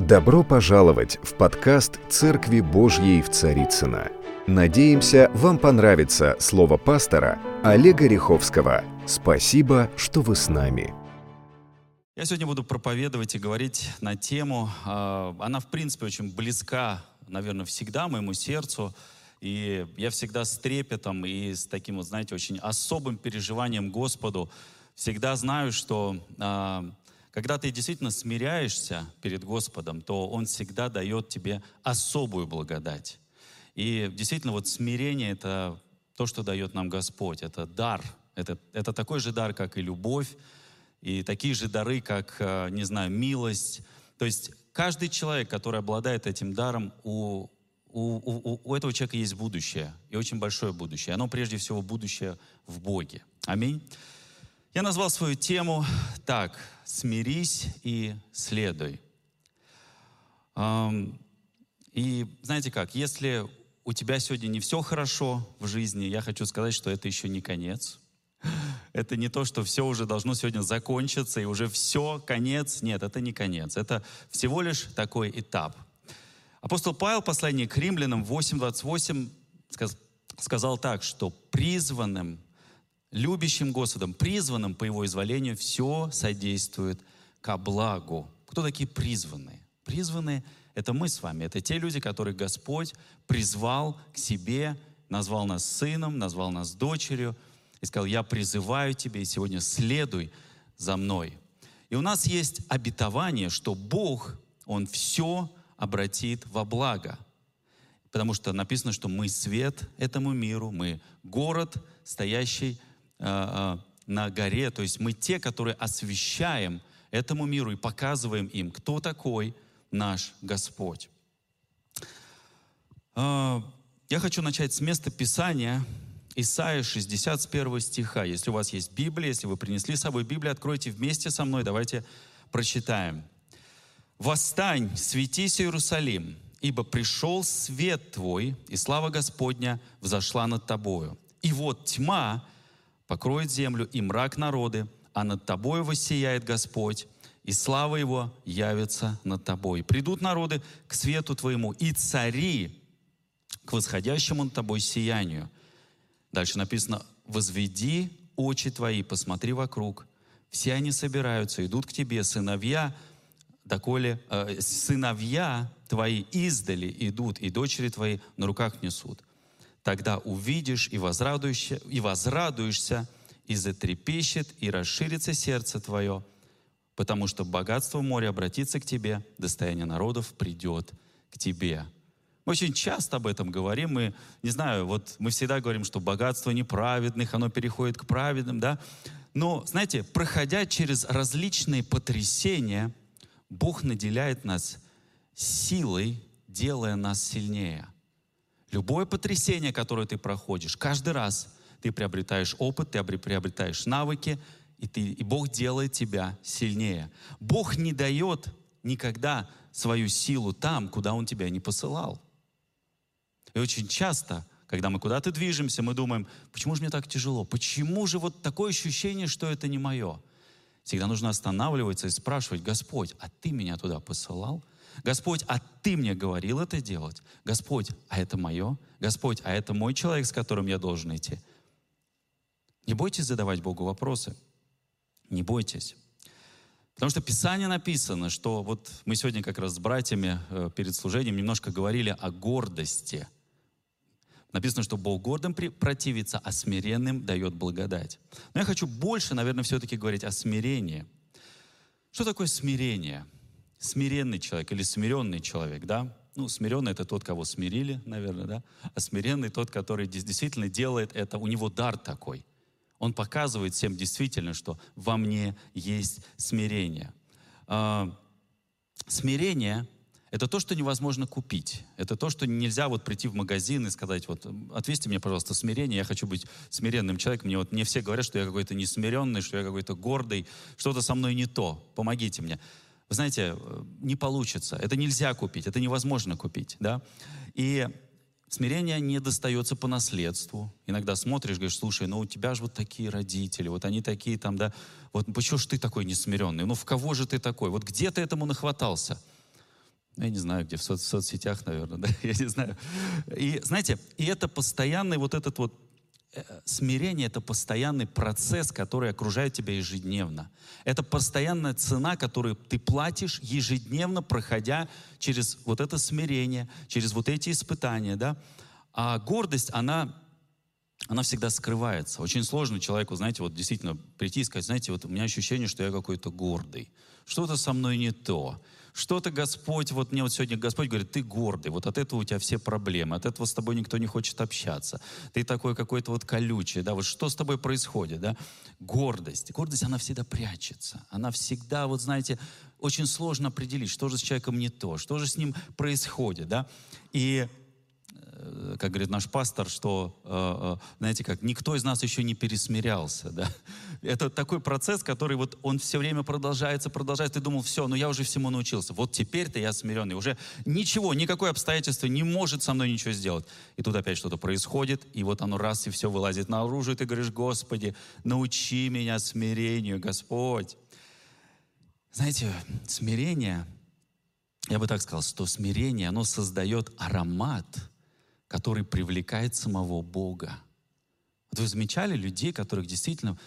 Добро пожаловать в подкаст «Церкви Божьей в Царицыно». Надеемся, вам понравится слово пастора Олега Риховского. Спасибо, что вы с нами. Я сегодня буду проповедовать и говорить на тему, а, она в принципе очень близка, наверное, всегда моему сердцу, и я всегда с трепетом и с таким, вот, знаете, очень особым переживанием Господу всегда знаю, что а, когда ты действительно смиряешься перед Господом, то Он всегда дает тебе особую благодать. И действительно, вот смирение — это то, что дает нам Господь. Это дар. Это, это такой же дар, как и любовь, и такие же дары, как, э, не знаю, милость. То есть каждый человек, который обладает этим даром, у, у, у, у этого человека есть будущее, и очень большое будущее. Оно прежде всего будущее в Боге. Аминь. Я назвал свою тему так «Смирись и следуй». И знаете как, если у тебя сегодня не все хорошо в жизни, я хочу сказать, что это еще не конец. Это не то, что все уже должно сегодня закончиться, и уже все, конец. Нет, это не конец. Это всего лишь такой этап. Апостол Павел, послание к римлянам 8.28, сказал так, что призванным любящим Господом, призванным по Его изволению, все содействует ко благу. Кто такие призванные? Призванные — это мы с вами, это те люди, которых Господь призвал к себе, назвал нас сыном, назвал нас дочерью и сказал, я призываю тебя, и сегодня следуй за мной. И у нас есть обетование, что Бог, Он все обратит во благо. Потому что написано, что мы свет этому миру, мы город, стоящий на горе, то есть мы те, которые освещаем этому миру и показываем им, кто такой наш Господь. Э, я хочу начать с места Писания, Исайя 61 стиха. Если у вас есть Библия, если вы принесли с собой Библию, откройте вместе со мной, давайте прочитаем. «Восстань, светись, Иерусалим, ибо пришел свет твой, и слава Господня взошла над тобою. И вот тьма покроет землю и мрак народы, а над тобой воссияет Господь, и слава Его явится над тобой. Придут народы к свету твоему, и цари к восходящему над тобой сиянию. Дальше написано, возведи очи твои, посмотри вокруг. Все они собираются, идут к тебе, сыновья, доколе, э, сыновья твои издали идут, и дочери твои на руках несут тогда увидишь и возрадуешься, и возрадуешься, и затрепещет, и расширится сердце твое, потому что богатство моря обратится к тебе, достояние народов придет к тебе. Мы очень часто об этом говорим. Мы, не знаю, вот мы всегда говорим, что богатство неправедных, оно переходит к праведным, да? Но, знаете, проходя через различные потрясения, Бог наделяет нас силой, делая нас сильнее – Любое потрясение, которое ты проходишь, каждый раз ты приобретаешь опыт, ты приобретаешь навыки, и, ты, и Бог делает тебя сильнее. Бог не дает никогда свою силу там, куда Он тебя не посылал. И очень часто, когда мы куда-то движемся, мы думаем, почему же мне так тяжело? Почему же вот такое ощущение, что это не мое? Всегда нужно останавливаться и спрашивать, Господь, а Ты меня туда посылал? Господь, а Ты мне говорил это делать? Господь, а это мое? Господь, а это мой человек, с которым я должен идти? Не бойтесь задавать Богу вопросы. Не бойтесь. Потому что в Писании написано, что вот мы сегодня как раз с братьями э, перед служением немножко говорили о гордости. Написано, что Бог гордым противится, а смиренным дает благодать. Но я хочу больше, наверное, все-таки говорить о смирении. Что такое смирение? Смиренный человек или смиренный человек, да? Ну, смиренный это тот, кого смирили, наверное, да? А смиренный тот, который действительно делает это, у него дар такой. Он показывает всем действительно, что во мне есть смирение. А, смирение — это то, что невозможно купить. Это то, что нельзя вот прийти в магазин и сказать, вот, отвесьте мне, пожалуйста, смирение, я хочу быть смиренным человеком. Мне вот мне все говорят, что я какой-то несмиренный, что я какой-то гордый, что-то со мной не то, помогите мне. Вы знаете, э, не получится. Это нельзя купить, это невозможно купить. Да? И смирение не достается по наследству. Иногда смотришь, говоришь, слушай, ну у тебя же вот такие родители, вот они такие там, да, вот почему же ты такой несмиренный? Ну в кого же ты такой? Вот где ты этому нахватался? Ну, я не знаю, где, в, со- в соцсетях, наверное, да, я не знаю. И, знаете, и это постоянный вот этот вот смирение — это постоянный процесс, который окружает тебя ежедневно. Это постоянная цена, которую ты платишь ежедневно, проходя через вот это смирение, через вот эти испытания, да. А гордость, она она всегда скрывается. Очень сложно человеку, знаете, вот действительно прийти и сказать, знаете, вот у меня ощущение, что я какой-то гордый. Что-то со мной не то. Что-то Господь, вот мне вот сегодня Господь говорит, ты гордый, вот от этого у тебя все проблемы, от этого с тобой никто не хочет общаться. Ты такой какой-то вот колючий, да, вот что с тобой происходит, да? Гордость. Гордость, она всегда прячется. Она всегда, вот знаете, очень сложно определить, что же с человеком не то, что же с ним происходит, да? И как говорит наш пастор, что, э, э, знаете, как никто из нас еще не пересмирялся, да. Это такой процесс, который вот он все время продолжается, продолжается. Ты думал, все, ну я уже всему научился. Вот теперь-то я смиренный. Уже ничего, никакое обстоятельство не может со мной ничего сделать. И тут опять что-то происходит, и вот оно раз и все вылазит наружу, и ты говоришь, Господи, научи меня смирению, Господь. Знаете, смирение, я бы так сказал, что смирение, оно создает аромат – который привлекает самого Бога. Вот вы замечали людей, которых действительно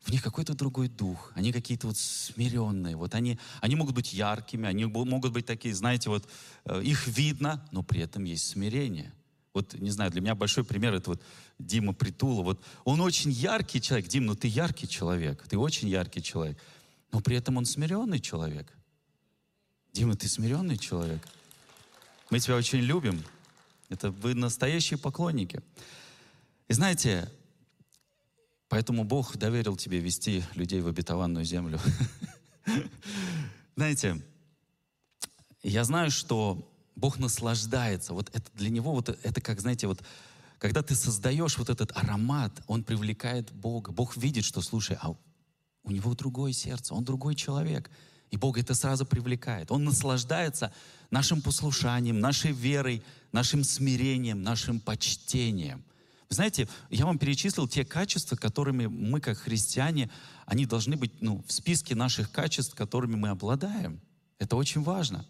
в них какой-то другой дух, они какие-то вот смиренные, вот они, они могут быть яркими, они могут быть такие, знаете, вот э, их видно, но при этом есть смирение. Вот, не знаю, для меня большой пример это вот Дима Притула. Вот он очень яркий человек. Дим, ну ты яркий человек, ты очень яркий человек, но при этом он смиренный человек. Дима, ты смиренный человек. Мы тебя очень любим. Это вы настоящие поклонники. И знаете, поэтому Бог доверил тебе вести людей в обетованную землю. Знаете, я знаю, что Бог наслаждается. Вот это для Него, вот это как, знаете, вот когда ты создаешь вот этот аромат, он привлекает Бога. Бог видит, что, слушай, а у него другое сердце, он другой человек. И Бог это сразу привлекает. Он наслаждается нашим послушанием, нашей верой, нашим смирением, нашим почтением. Вы знаете, я вам перечислил те качества, которыми мы, как христиане, они должны быть ну, в списке наших качеств, которыми мы обладаем. Это очень важно.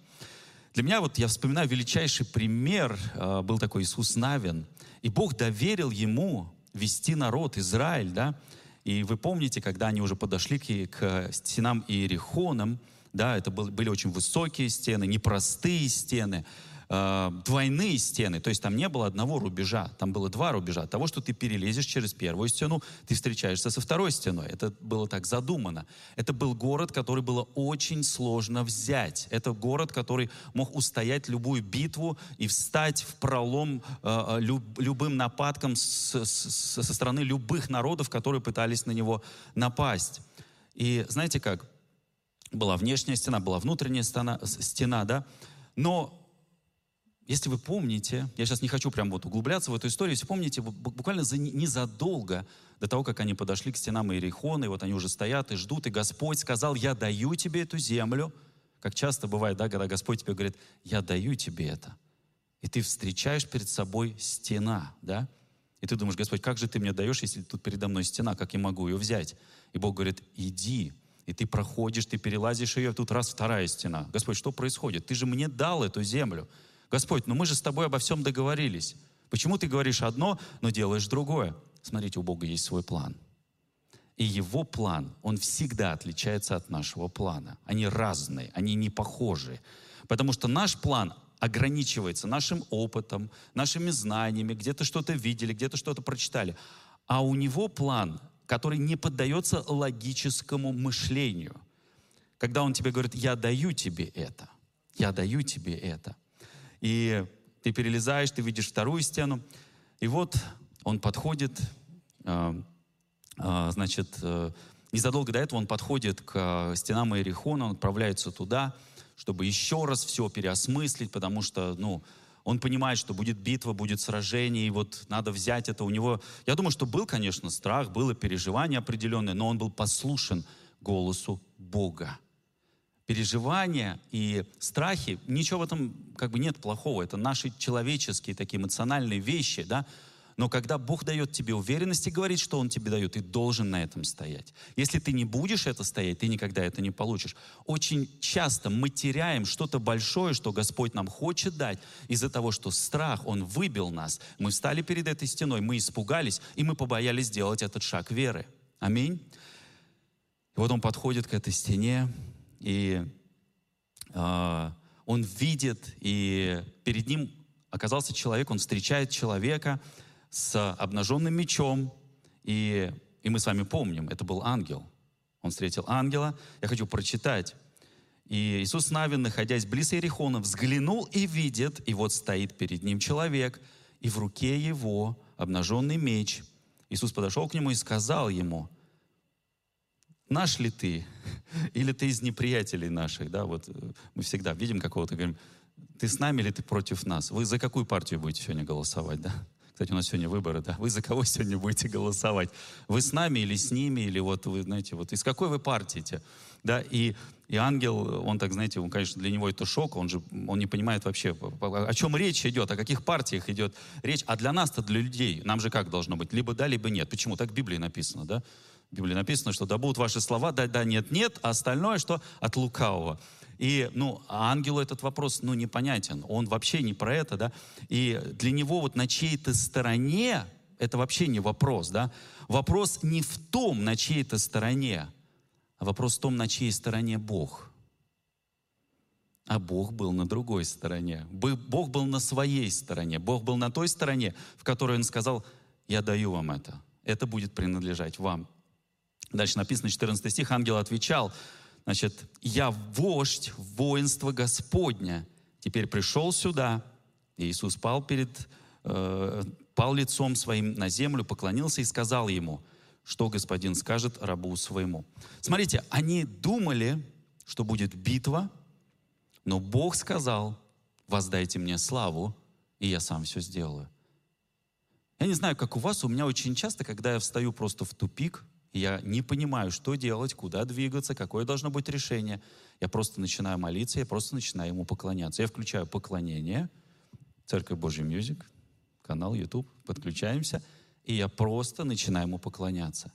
Для меня, вот я вспоминаю величайший пример, э, был такой Иисус Навин, и Бог доверил ему вести народ, Израиль, да, и вы помните, когда они уже подошли к, к стенам Иерихоном, да, это были очень высокие стены, непростые стены, э, двойные стены, то есть там не было одного рубежа, там было два рубежа. Того, что ты перелезешь через первую стену, ты встречаешься со второй стеной. Это было так задумано. Это был город, который было очень сложно взять. Это город, который мог устоять любую битву и встать в пролом э, э люб, любым нападкам со стороны любых народов, которые пытались на него напасть. И знаете как? Была внешняя стена, была внутренняя стена, стена да? Но если вы помните, я сейчас не хочу прям вот углубляться в эту историю, если помните, буквально за, незадолго до того, как они подошли к стенам Иерихона, и вот они уже стоят и ждут, и Господь сказал, я даю тебе эту землю, как часто бывает, да, когда Господь тебе говорит, я даю тебе это. И ты встречаешь перед собой стена, да? И ты думаешь, Господь, как же ты мне даешь, если тут передо мной стена, как я могу ее взять? И Бог говорит, иди, и ты проходишь, ты перелазишь ее, тут раз вторая стена. Господь, что происходит? Ты же мне дал эту землю. Господь, ну мы же с тобой обо всем договорились. Почему ты говоришь одно, но делаешь другое? Смотрите, у Бога есть свой план. И его план, он всегда отличается от нашего плана. Они разные, они не похожи. Потому что наш план ограничивается нашим опытом, нашими знаниями, где-то что-то видели, где-то что-то прочитали. А у него план который не поддается логическому мышлению. Когда он тебе говорит, я даю тебе это, я даю тебе это. И ты перелезаешь, ты видишь вторую стену, и вот он подходит, э, э, значит, э, незадолго до этого он подходит к стенам Иерихона, он отправляется туда, чтобы еще раз все переосмыслить, потому что, ну, он понимает, что будет битва, будет сражение, и вот надо взять это у него. Я думаю, что был, конечно, страх, было переживание определенное, но он был послушен голосу Бога. Переживания и страхи, ничего в этом как бы нет плохого, это наши человеческие такие эмоциональные вещи, да, Но когда Бог дает тебе уверенность и говорит, что Он тебе дает, ты должен на этом стоять. Если ты не будешь это стоять, ты никогда это не получишь. Очень часто мы теряем что-то большое, что Господь нам хочет дать, из-за того, что страх, Он выбил нас. Мы встали перед этой стеной, мы испугались, и мы побоялись сделать этот шаг веры. Аминь. И вот Он подходит к этой стене, и э, Он видит, и перед Ним оказался человек, Он встречает человека, с обнаженным мечом, и, и мы с вами помним, это был ангел. Он встретил ангела. Я хочу прочитать. И Иисус Навин, находясь близ Иерихона, взглянул и видит, и вот стоит перед ним человек, и в руке его обнаженный меч. Иисус подошел к нему и сказал ему, наш ли ты, или ты из неприятелей наших, да, вот э, мы всегда видим какого-то, говорим, ты с нами или ты против нас? Вы за какую партию будете сегодня голосовать, да? Кстати, у нас сегодня выборы, да? Вы за кого сегодня будете голосовать? Вы с нами или с ними? Или вот вы, знаете, вот из какой вы партии? Да, и, и ангел, он так, знаете, он, конечно, для него это шок, он же, он не понимает вообще, о чем речь идет, о каких партиях идет речь. А для нас-то, для людей, нам же как должно быть? Либо да, либо нет. Почему? Так в Библии написано, да? В Библии написано, что да будут ваши слова, да, да, нет, нет, а остальное, что от лукавого. И, ну, ангелу этот вопрос, ну, непонятен. Он вообще не про это, да. И для него вот на чьей-то стороне, это вообще не вопрос, да. Вопрос не в том, на чьей-то стороне, а вопрос в том, на чьей стороне Бог. А Бог был на другой стороне. Бог был на своей стороне. Бог был на той стороне, в которой Он сказал, я даю вам это. Это будет принадлежать вам. Дальше написано, 14 стих, ангел отвечал, Значит, я вождь воинства Господня. Теперь пришел сюда. Иисус пал перед, э, пал лицом своим на землю, поклонился и сказал ему, что господин скажет рабу своему. Смотрите, они думали, что будет битва, но Бог сказал, воздайте мне славу, и я сам все сделаю. Я не знаю, как у вас, у меня очень часто, когда я встаю просто в тупик, я не понимаю, что делать, куда двигаться, какое должно быть решение. Я просто начинаю молиться, я просто начинаю ему поклоняться. Я включаю поклонение, Церковь Божия Music, канал YouTube, подключаемся, и я просто начинаю ему поклоняться.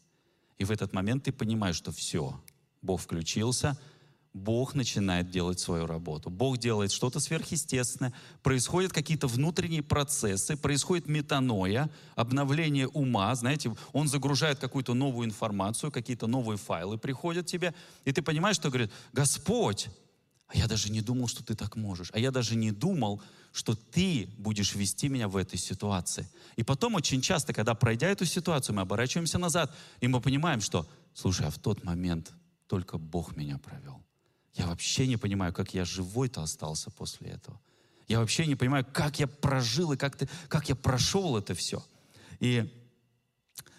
И в этот момент ты понимаешь, что все, Бог включился — Бог начинает делать свою работу. Бог делает что-то сверхъестественное. Происходят какие-то внутренние процессы, происходит метаноя, обновление ума. Знаете, он загружает какую-то новую информацию, какие-то новые файлы приходят тебе. И ты понимаешь, что говорит, Господь, а я даже не думал, что ты так можешь. А я даже не думал, что ты будешь вести меня в этой ситуации. И потом очень часто, когда пройдя эту ситуацию, мы оборачиваемся назад, и мы понимаем, что, слушай, а в тот момент только Бог меня провел. Я вообще не понимаю, как я живой-то остался после этого. Я вообще не понимаю, как я прожил и как, ты, как я прошел это все. И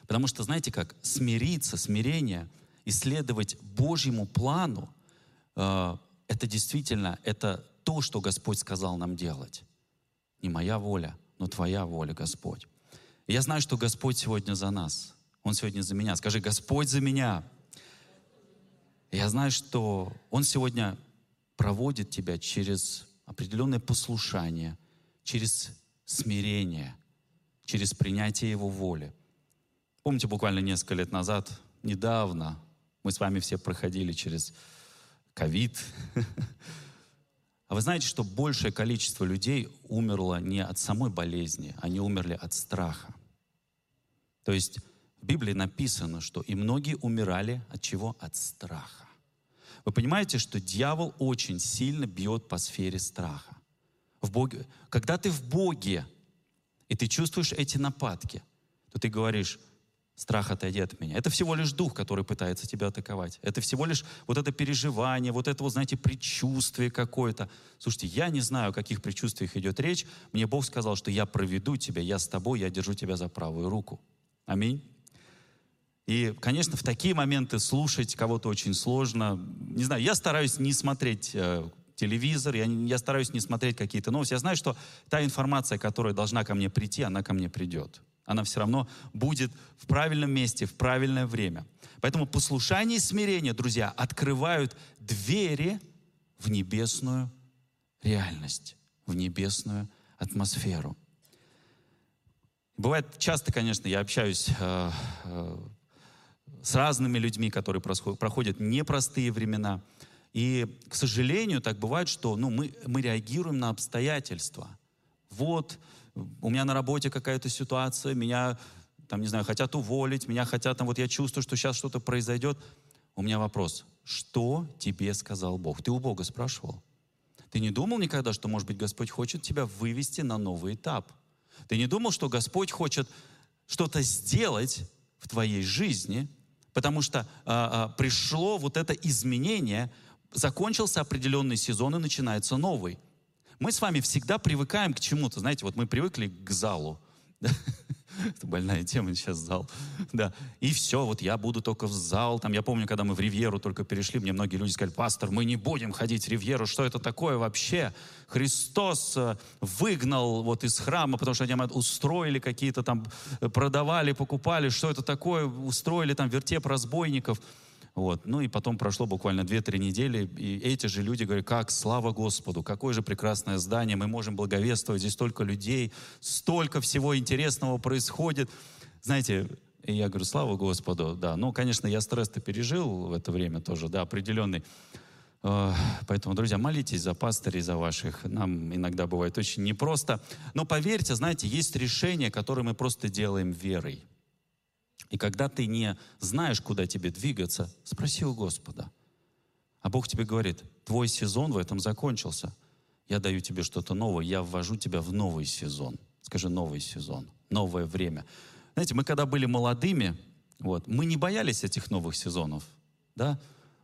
потому что, знаете как, смириться, смирение, исследовать Божьему плану, э, это действительно, это то, что Господь сказал нам делать. Не моя воля, но Твоя воля, Господь. И я знаю, что Господь сегодня за нас. Он сегодня за меня. Скажи, Господь за меня. Я знаю, что Он сегодня проводит тебя через определенное послушание, через смирение, через принятие Его воли. Помните, буквально несколько лет назад, недавно, мы с вами все проходили через ковид. А вы знаете, что большее количество людей умерло не от самой болезни, они умерли от страха. То есть в Библии написано, что и многие умирали от чего? От страха. Вы понимаете, что дьявол очень сильно бьет по сфере страха. В Боге, когда ты в Боге, и ты чувствуешь эти нападки, то ты говоришь, страх отойди от меня. Это всего лишь дух, который пытается тебя атаковать. Это всего лишь вот это переживание, вот это вот, знаете, предчувствие какое-то. Слушайте, я не знаю, о каких предчувствиях идет речь. Мне Бог сказал, что я проведу тебя, я с тобой, я держу тебя за правую руку. Аминь. И, конечно, в такие моменты слушать кого-то очень сложно. Не знаю, я стараюсь не смотреть э, телевизор, я, я стараюсь не смотреть какие-то новости. Я знаю, что та информация, которая должна ко мне прийти, она ко мне придет. Она все равно будет в правильном месте, в правильное время. Поэтому послушание и смирение, друзья, открывают двери в небесную реальность, в небесную атмосферу. Бывает часто, конечно, я общаюсь э, э, с разными людьми, которые проходят непростые времена. И, к сожалению, так бывает, что ну, мы, мы реагируем на обстоятельства. Вот, у меня на работе какая-то ситуация, меня, там, не знаю, хотят уволить, меня хотят, там, вот я чувствую, что сейчас что-то произойдет. У меня вопрос, что тебе сказал Бог? Ты у Бога спрашивал? Ты не думал никогда, что, может быть, Господь хочет тебя вывести на новый этап? Ты не думал, что Господь хочет что-то сделать в твоей жизни, потому что а, а, пришло вот это изменение, закончился определенный сезон и начинается новый. Мы с вами всегда привыкаем к чему-то. Знаете, вот мы привыкли к залу. Это больная тема сейчас зал. Да. И все, вот я буду только в зал. Там, я помню, когда мы в Ривьеру только перешли, мне многие люди сказали, пастор, мы не будем ходить в Ривьеру. Что это такое вообще? Христос э, выгнал вот из храма, потому что они устроили какие-то там, э, продавали, покупали. Что это такое? Устроили там вертеп разбойников. Вот. Ну и потом прошло буквально 2-3 недели, и эти же люди говорят, как, слава Господу, какое же прекрасное здание, мы можем благовествовать, здесь столько людей, столько всего интересного происходит. Знаете, и я говорю, слава Господу, да. Ну, конечно, я стресс-то пережил в это время тоже, да, определенный. Э, поэтому, друзья, молитесь за пастырей, за ваших. Нам иногда бывает очень непросто. Но поверьте, знаете, есть решения, которые мы просто делаем верой. И когда ты не знаешь, куда тебе двигаться, спроси у Господа. А Бог тебе говорит, твой сезон в этом закончился. Я даю тебе что-то новое, я ввожу тебя в новый сезон. Скажи, новый сезон, новое время. Знаете, мы когда были молодыми, вот, мы не боялись этих новых сезонов. Да?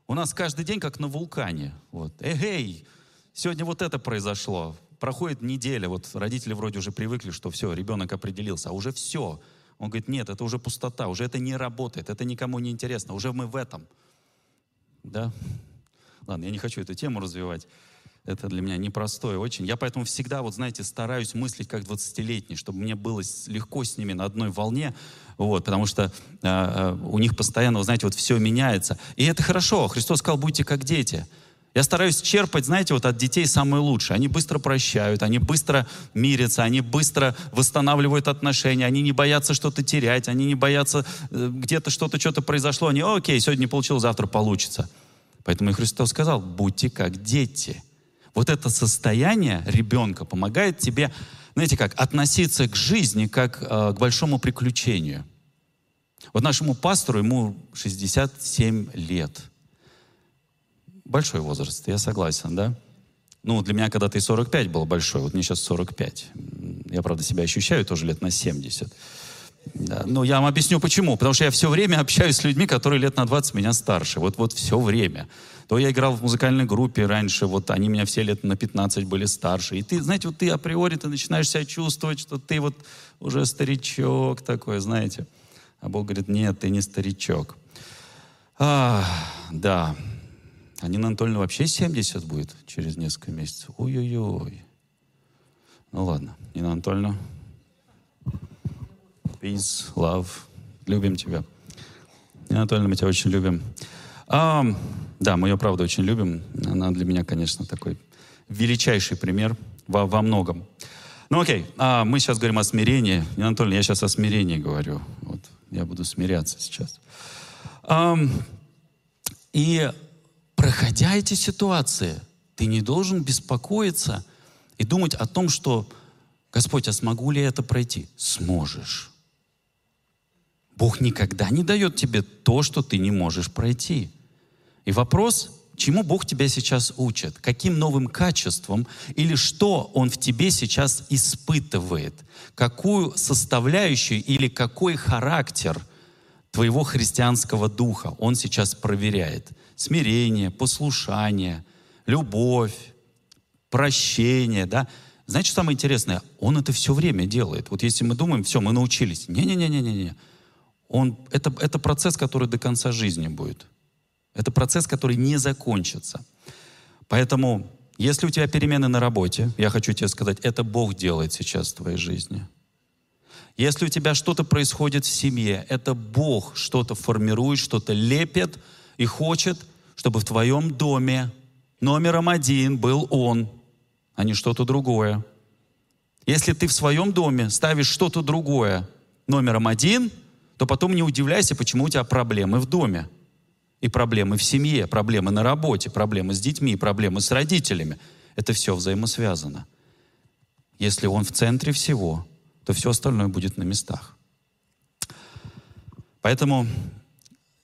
У нас каждый день как на вулкане. Вот. Эгей, сегодня вот это произошло. Проходит неделя, вот родители вроде уже привыкли, что все, ребенок определился, а уже все – он говорит, нет, это уже пустота, уже это не работает, это никому не интересно, уже мы в этом. Да? Ладно, я не хочу эту тему развивать. Это для меня непростое очень. Я поэтому всегда, вот знаете, стараюсь мыслить как 20-летний, чтобы мне было легко с ними на одной волне, вот, потому что э, у них постоянно, вы знаете, вот все меняется. И это хорошо. Христос сказал, будьте как дети. Я стараюсь черпать, знаете, вот от детей самое лучшее. Они быстро прощают, они быстро мирятся, они быстро восстанавливают отношения, они не боятся что-то терять, они не боятся э, где-то что-то, что-то произошло. Они, окей, сегодня не получил, завтра получится. Поэтому и Христос сказал, будьте как дети. Вот это состояние ребенка помогает тебе, знаете как, относиться к жизни как э, к большому приключению. Вот нашему пастору, ему 67 лет – большой возраст, я согласен, да? Ну, для меня когда-то и 45 был большой, вот мне сейчас 45. Я, правда, себя ощущаю тоже лет на 70. Да. Но я вам объясню почему. Потому что я все время общаюсь с людьми, которые лет на 20 меня старше. Вот, вот все время. То я играл в музыкальной группе раньше, вот они меня все лет на 15 были старше. И ты, знаете, вот ты априори ты начинаешь себя чувствовать, что ты вот уже старичок такой, знаете. А Бог говорит, нет, ты не старичок. А, да, а Нина Анатольевна вообще 70 будет через несколько месяцев. Ой-ой-ой. Ну ладно, Нина Анатольевна. Peace, love. Любим тебя. Нина Анатольевна, мы тебя очень любим. А, да, мы ее, правда, очень любим. Она для меня, конечно, такой величайший пример во, во многом. Ну окей, а, мы сейчас говорим о смирении. Нина Анатольевна, я сейчас о смирении говорю. Вот, я буду смиряться сейчас. А, и проходя эти ситуации, ты не должен беспокоиться и думать о том, что Господь, а смогу ли я это пройти? Сможешь. Бог никогда не дает тебе то, что ты не можешь пройти. И вопрос, чему Бог тебя сейчас учит? Каким новым качеством или что Он в тебе сейчас испытывает? Какую составляющую или какой характер твоего христианского духа Он сейчас проверяет? смирение, послушание, любовь, прощение, да. Знаете, что самое интересное? Он это все время делает. Вот если мы думаем, все, мы научились. Не-не-не-не-не. Он, это, это процесс, который до конца жизни будет. Это процесс, который не закончится. Поэтому, если у тебя перемены на работе, я хочу тебе сказать, это Бог делает сейчас в твоей жизни. Если у тебя что-то происходит в семье, это Бог что-то формирует, что-то лепит – и хочет, чтобы в твоем доме номером один был Он, а не что-то другое. Если ты в своем доме ставишь что-то другое номером один, то потом не удивляйся, почему у тебя проблемы в доме. И проблемы в семье, проблемы на работе, проблемы с детьми, проблемы с родителями. Это все взаимосвязано. Если он в центре всего, то все остальное будет на местах. Поэтому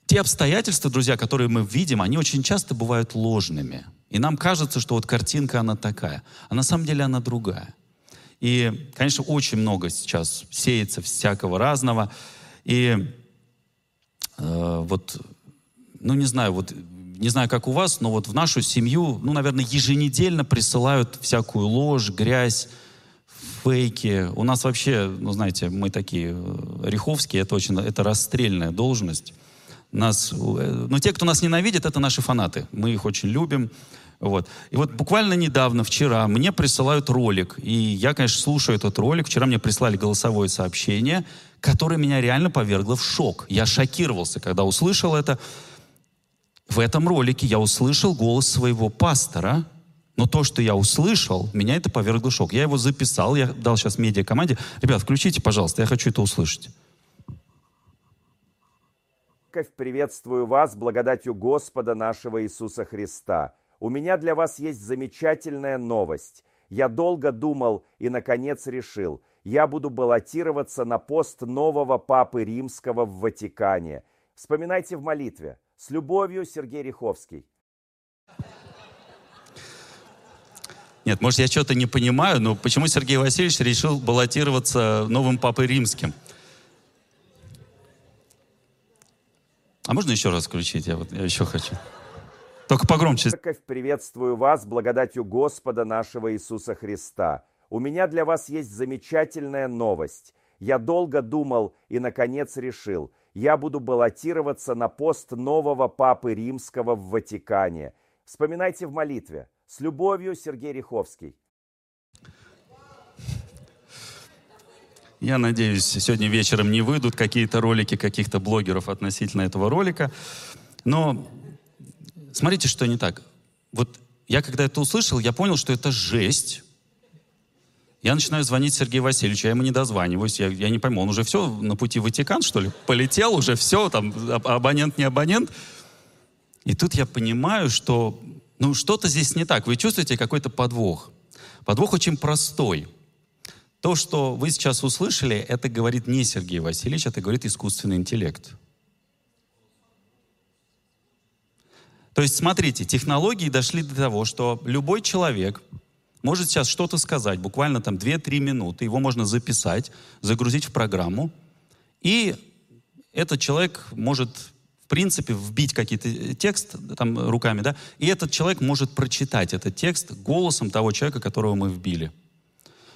те обстоятельства, друзья, которые мы видим, они очень часто бывают ложными. И нам кажется, что вот картинка, она такая. А на самом деле она другая. И, конечно, очень много сейчас сеется всякого разного. И э, вот, ну не знаю, вот не знаю, как у вас, но вот в нашу семью, ну, наверное, еженедельно присылают всякую ложь, грязь, фейки. У нас вообще, ну, знаете, мы такие э, риховские, это очень, это расстрельная должность. Нас, э, но те, кто нас ненавидит, это наши фанаты. Мы их очень любим. Вот. И вот буквально недавно, вчера, мне присылают ролик. И я, конечно, слушаю этот ролик. Вчера мне прислали голосовое сообщение, которое меня реально повергло в шок. Я шокировался, когда услышал это. В этом ролике я услышал голос своего пастора, но то, что я услышал, меня это повергло шок. Я его записал, я дал сейчас медиа-команде. Ребят, включите, пожалуйста, я хочу это услышать. Приветствую вас благодатью Господа нашего Иисуса Христа. У меня для вас есть замечательная новость. Я долго думал и, наконец, решил. Я буду баллотироваться на пост нового Папы Римского в Ватикане. Вспоминайте в молитве. С любовью, Сергей Риховский. Нет, может, я что-то не понимаю, но почему Сергей Васильевич решил баллотироваться новым Папой Римским? А можно еще раз включить? Я, вот, я еще хочу. Только погромче. Церковь, приветствую вас благодатью Господа нашего Иисуса Христа. У меня для вас есть замечательная новость. Я долго думал и, наконец, решил. Я буду баллотироваться на пост нового Папы Римского в Ватикане. Вспоминайте в молитве. С любовью, Сергей Риховский. Я надеюсь, сегодня вечером не выйдут какие-то ролики каких-то блогеров относительно этого ролика. Но смотрите, что не так. Вот я когда это услышал, я понял, что это жесть. Я начинаю звонить Сергею Васильевичу, я ему не дозваниваюсь, я, я не пойму, он уже все на пути в Ватикан, что ли? Полетел уже, все, там, абонент, не абонент. И тут я понимаю, что ну что-то здесь не так. Вы чувствуете какой-то подвох. Подвох очень простой. То, что вы сейчас услышали, это говорит не Сергей Васильевич, это говорит искусственный интеллект. То есть, смотрите, технологии дошли до того, что любой человек может сейчас что-то сказать, буквально там 2-3 минуты, его можно записать, загрузить в программу, и этот человек может в принципе, вбить какие-то э, текст там руками, да, и этот человек может прочитать этот текст голосом того человека, которого мы вбили.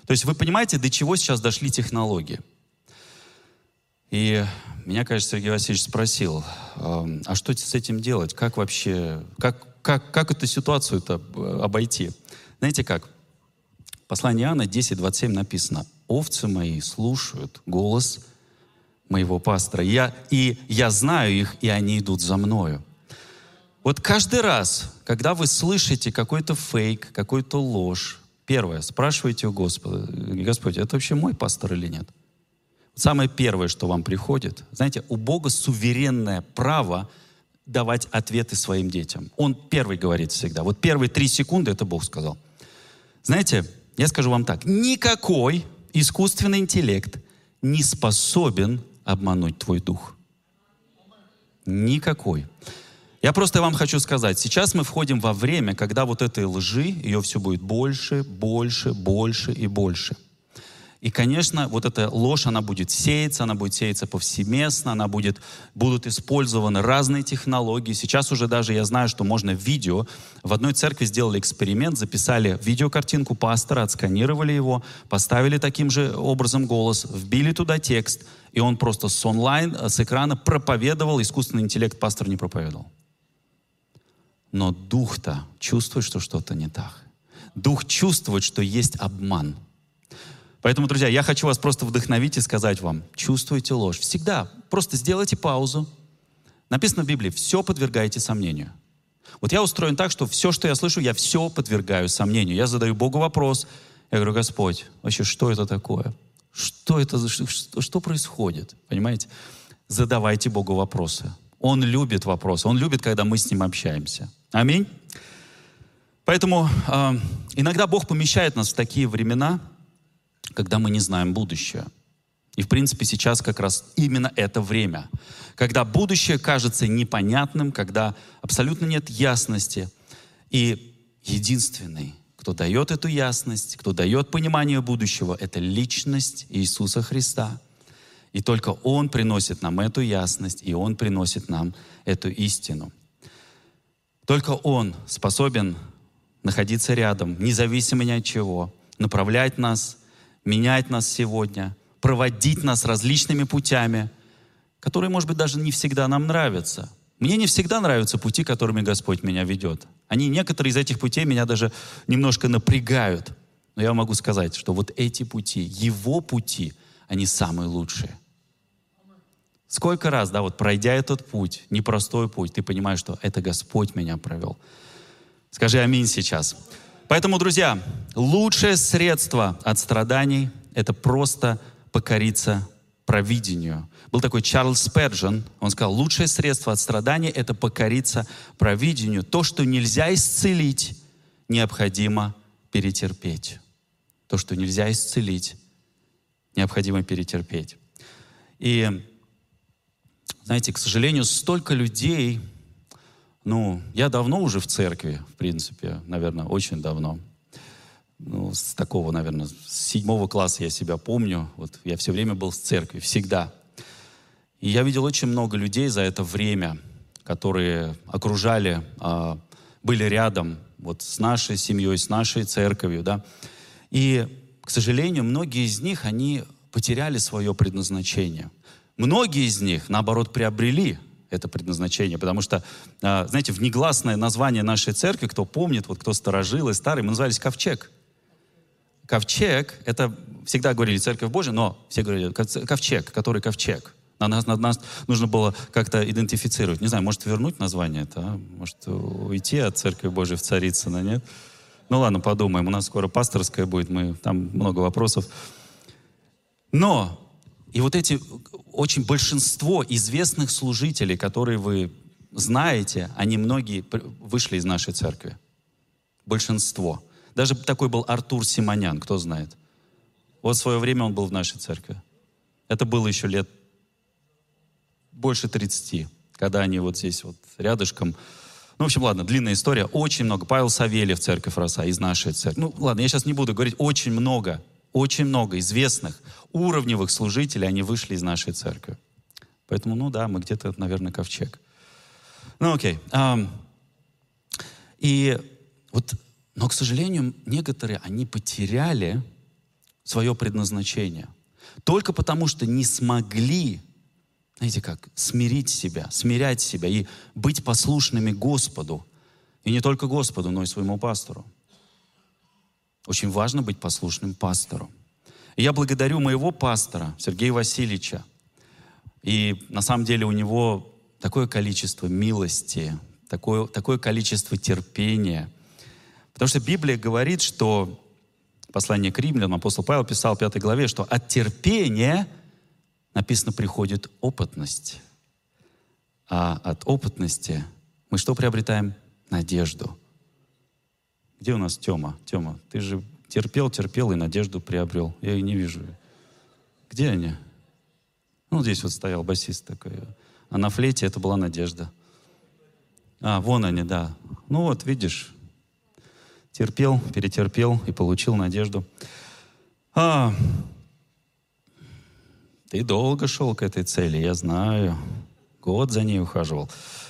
То есть вы понимаете, до чего сейчас дошли технологии. И меня, конечно, Сергей Васильевич спросил, а что с этим делать? Как вообще, как, как, как эту ситуацию-то э, обойти? Знаете как? Послание Иоанна 10.27 написано, «Овцы мои слушают голос моего пастора. Я, и я знаю их, и они идут за мною. Вот каждый раз, когда вы слышите какой-то фейк, какую-то ложь, первое, спрашивайте у Господа, Господь, это вообще мой пастор или нет? Самое первое, что вам приходит, знаете, у Бога суверенное право давать ответы своим детям. Он первый говорит всегда. Вот первые три секунды это Бог сказал. Знаете, я скажу вам так, никакой искусственный интеллект не способен обмануть твой дух. Никакой. Я просто вам хочу сказать, сейчас мы входим во время, когда вот этой лжи, ее все будет больше, больше, больше и больше – и, конечно, вот эта ложь, она будет сеяться, она будет сеяться повсеместно, она будет, будут использованы разные технологии. Сейчас уже даже я знаю, что можно видео. В одной церкви сделали эксперимент, записали видеокартинку пастора, отсканировали его, поставили таким же образом голос, вбили туда текст, и он просто с онлайн, с экрана проповедовал, искусственный интеллект пастор не проповедовал. Но дух-то чувствует, что что-то не так. Дух чувствует, что есть обман – Поэтому, друзья, я хочу вас просто вдохновить и сказать вам, чувствуете ложь. Всегда просто сделайте паузу. Написано в Библии, все подвергаете сомнению. Вот я устроен так, что все, что я слышу, я все подвергаю сомнению. Я задаю Богу вопрос, Я говорю, Господь, вообще что это такое? Что это, что, что происходит? Понимаете? Задавайте Богу вопросы. Он любит вопросы. Он любит, когда мы с Ним общаемся. Аминь. Поэтому э, иногда Бог помещает нас в такие времена, когда мы не знаем будущее. И, в принципе, сейчас как раз именно это время, когда будущее кажется непонятным, когда абсолютно нет ясности. И единственный, кто дает эту ясность, кто дает понимание будущего, это личность Иисуса Христа. И только Он приносит нам эту ясность, и Он приносит нам эту истину. Только Он способен находиться рядом, независимо ни от чего, направлять нас, менять нас сегодня, проводить нас различными путями, которые, может быть, даже не всегда нам нравятся. Мне не всегда нравятся пути, которыми Господь меня ведет. Они, некоторые из этих путей меня даже немножко напрягают. Но я могу сказать, что вот эти пути, Его пути, они самые лучшие. Сколько раз, да, вот пройдя этот путь, непростой путь, ты понимаешь, что это Господь меня провел. Скажи аминь сейчас. Поэтому, друзья, лучшее средство от страданий – это просто покориться провидению. Был такой Чарльз Спержен, он сказал, лучшее средство от страданий – это покориться провидению. То, что нельзя исцелить, необходимо перетерпеть. То, что нельзя исцелить, необходимо перетерпеть. И, знаете, к сожалению, столько людей, ну, я давно уже в церкви, в принципе, наверное, очень давно – ну, с такого, наверное, с седьмого класса я себя помню. Вот я все время был в церкви, всегда. И я видел очень много людей за это время, которые окружали, а, были рядом вот с нашей семьей, с нашей церковью, да. И, к сожалению, многие из них, они потеряли свое предназначение. Многие из них, наоборот, приобрели это предназначение, потому что, а, знаете, внегласное название нашей церкви, кто помнит, вот кто сторожил и старый, мы назывались «Ковчег» ковчег, это всегда говорили Церковь Божия, но все говорили ковчег, который ковчег. На нас, на нас нужно было как-то идентифицировать. Не знаю, может вернуть название это, а? может уйти от Церкви Божией в Царицыно, нет? Ну ладно, подумаем, у нас скоро пасторская будет, мы, там много вопросов. Но, и вот эти, очень большинство известных служителей, которые вы знаете, они многие вышли из нашей церкви. Большинство. Даже такой был Артур Симонян, кто знает. Вот в свое время он был в нашей церкви. Это было еще лет больше 30, когда они вот здесь вот рядышком. Ну, в общем, ладно, длинная история. Очень много. Павел Савельев, церковь Роса, из нашей церкви. Ну, ладно, я сейчас не буду говорить. Очень много, очень много известных, уровневых служителей, они вышли из нашей церкви. Поэтому, ну да, мы где-то, наверное, ковчег. Ну, окей. И вот но, к сожалению, некоторые, они потеряли свое предназначение. Только потому, что не смогли, знаете как, смирить себя, смирять себя и быть послушными Господу. И не только Господу, но и своему пастору. Очень важно быть послушным пастору. Я благодарю моего пастора, Сергея Васильевича. И на самом деле у него такое количество милости, такое, такое количество терпения – Потому что Библия говорит, что послание к римлянам, апостол Павел писал в 5 главе, что от терпения, написано, приходит опытность. А от опытности мы что приобретаем? Надежду. Где у нас Тема? Тема, ты же терпел, терпел и надежду приобрел. Я ее не вижу. Где они? Ну, здесь вот стоял басист такой. А на флейте это была надежда. А, вон они, да. Ну вот, видишь, терпел, перетерпел и получил надежду. А, ты долго шел к этой цели, я знаю. Год за ней ухаживал.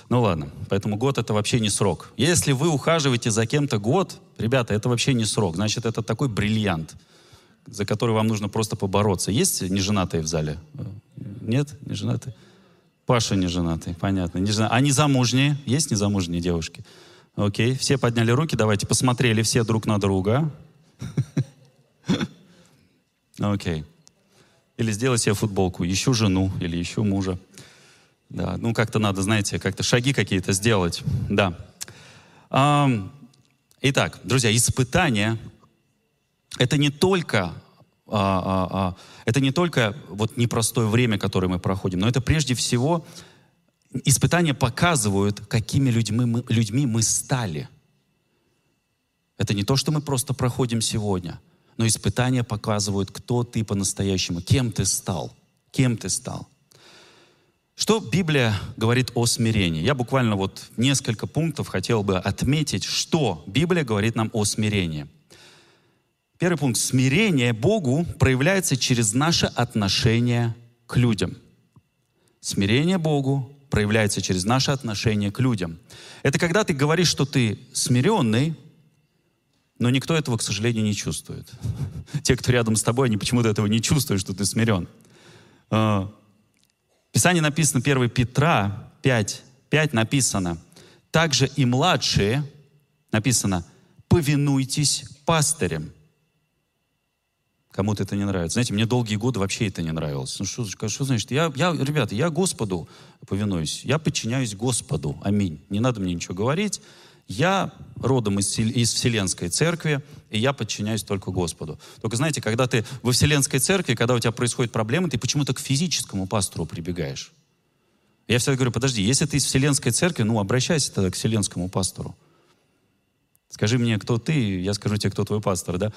Ну ладно, поэтому год это вообще не срок. Если вы ухаживаете за кем-то год, ребята, это вообще не срок. Значит, это такой бриллиант, за который вам нужно просто побороться. Есть неженатые в зале? Нет? Неженатые? Паша неженатый, понятно. Не А незамужние? Есть незамужние девушки? Окей, все подняли руки, давайте посмотрели все друг на друга. Окей. Или сделай себе футболку, ищу жену или ищу мужа. Да, ну как-то надо, знаете, как-то шаги какие-то сделать. Да. Итак, друзья, испытания, это не только а, а, а, это не только вот непростое время, которое мы проходим, но это прежде всего испытания показывают, какими людьми мы, людьми мы стали. Это не то, что мы просто проходим сегодня, но испытания показывают, кто ты по-настоящему, кем ты стал, кем ты стал. Что Библия говорит о смирении? Я буквально вот несколько пунктов хотел бы отметить, что Библия говорит нам о смирении. Первый пункт. Смирение Богу проявляется через наше отношение к людям. Смирение Богу проявляется через наше отношение к людям. Это когда ты говоришь, что ты смиренный, но никто этого, к сожалению, не чувствует. Те, кто рядом с тобой, они почему-то этого не чувствуют, что ты смирен. Писание написано 1 Петра 5, 5 написано, также и младшие, написано, повинуйтесь пастырям. Кому-то это не нравится. Знаете, мне долгие годы вообще это не нравилось. Ну что, что значит? Я, я, ребята, я Господу повинуюсь. Я подчиняюсь Господу. Аминь. Не надо мне ничего говорить. Я родом из, из Вселенской Церкви, и я подчиняюсь только Господу. Только знаете, когда ты во Вселенской Церкви, когда у тебя происходят проблемы, ты почему-то к физическому пастору прибегаешь. Я всегда говорю, подожди, если ты из Вселенской Церкви, ну, обращайся тогда к Вселенскому пастору. Скажи мне, кто ты, я скажу тебе, кто твой пастор, да?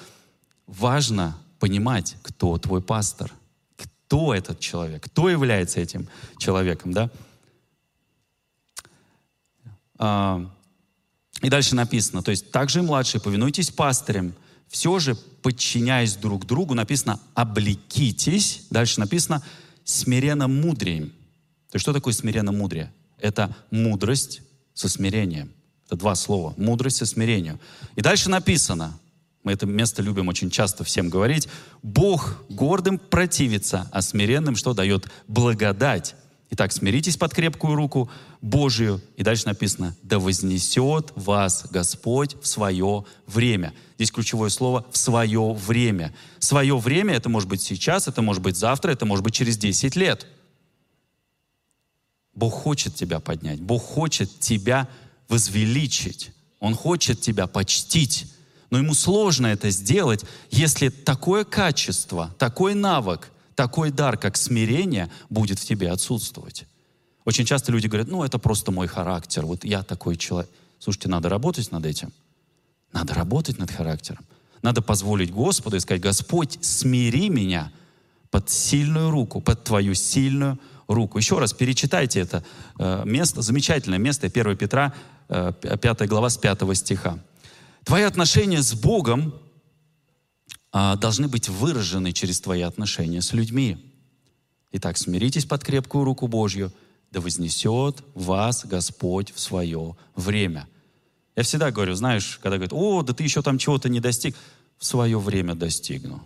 Важно понимать, кто твой пастор, кто этот человек, кто является этим человеком, да? И дальше написано, то есть также младшие, повинуйтесь пастырям, все же, подчиняясь друг другу, написано, облекитесь, дальше написано, смиренно мудрием. То есть что такое смиренно мудрее? Это мудрость со смирением. Это два слова. Мудрость со смирением. И дальше написано, мы это место любим очень часто всем говорить, Бог гордым противится, а смиренным что дает? Благодать. Итак, смиритесь под крепкую руку Божию. И дальше написано, да вознесет вас Господь в свое время. Здесь ключевое слово «в свое время». Свое время, это может быть сейчас, это может быть завтра, это может быть через 10 лет. Бог хочет тебя поднять, Бог хочет тебя возвеличить, Он хочет тебя почтить. Но ему сложно это сделать, если такое качество, такой навык, такой дар, как смирение, будет в тебе отсутствовать. Очень часто люди говорят, ну, это просто мой характер, вот я такой человек. Слушайте, надо работать над этим. Надо работать над характером. Надо позволить Господу и сказать, Господь, смири меня под сильную руку, под Твою сильную руку. Еще раз перечитайте это э, место, замечательное место, 1 Петра, э, 5 глава с 5 стиха. Твои отношения с Богом должны быть выражены через твои отношения с людьми. Итак, смиритесь под крепкую руку Божью, да вознесет вас Господь в свое время. Я всегда говорю, знаешь, когда говорят, о, да ты еще там чего-то не достиг, в свое время достигну.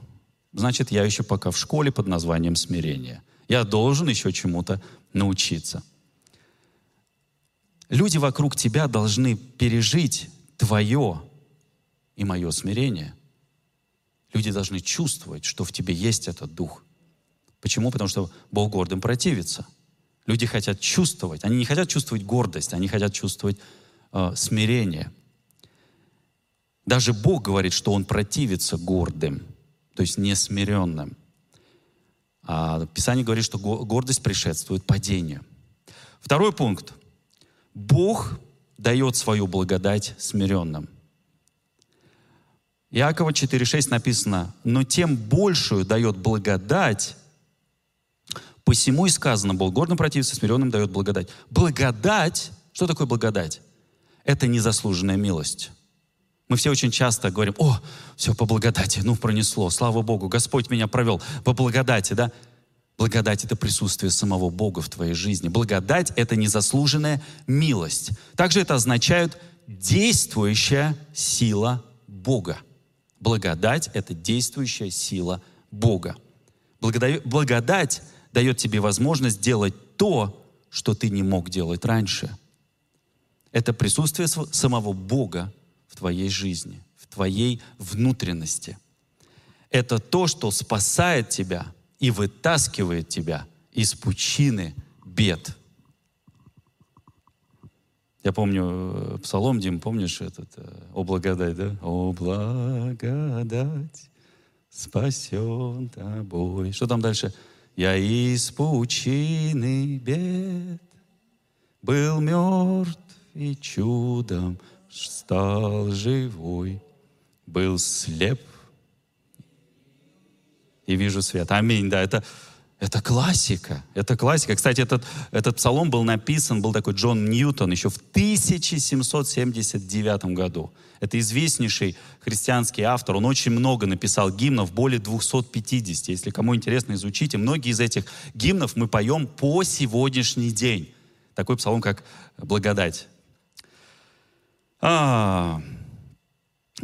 Значит, я еще пока в школе под названием смирение. Я должен еще чему-то научиться. Люди вокруг тебя должны пережить твое и мое смирение. Люди должны чувствовать, что в тебе есть этот дух. Почему? Потому что Бог гордым противится. Люди хотят чувствовать. Они не хотят чувствовать гордость, они хотят чувствовать э, смирение. Даже Бог говорит, что Он противится гордым, то есть несмиренным. А Писание говорит, что гордость предшествует падению. Второй пункт. Бог дает свою благодать смиренным. Иакова 4,6 написано, «Но тем большую дает благодать, посему и сказано, был гордым противиться, смиренным дает благодать». Благодать, что такое благодать? Это незаслуженная милость. Мы все очень часто говорим, о, все по благодати, ну пронесло, слава Богу, Господь меня провел по благодати, да? Благодать — это присутствие самого Бога в твоей жизни. Благодать — это незаслуженная милость. Также это означает действующая сила Бога. Благодать — это действующая сила Бога. Благодать дает тебе возможность делать то, что ты не мог делать раньше. Это присутствие самого Бога в твоей жизни, в твоей внутренности. Это то, что спасает тебя и вытаскивает тебя из пучины бед. Я помню псалом, Дим, помнишь этот? Э, «О благодать», да? «О благодать». спасен тобой. Что там дальше? Я из пучины бед был мертв и чудом стал живой, был слеп и вижу свет. Аминь, да, это, это классика, это классика. Кстати, этот, этот псалом был написан, был такой Джон Ньютон еще в 1779 году. Это известнейший христианский автор. Он очень много написал гимнов, более 250. Если кому интересно, изучите. Многие из этих гимнов мы поем по сегодняшний день. Такой псалом, как «Благодать». А,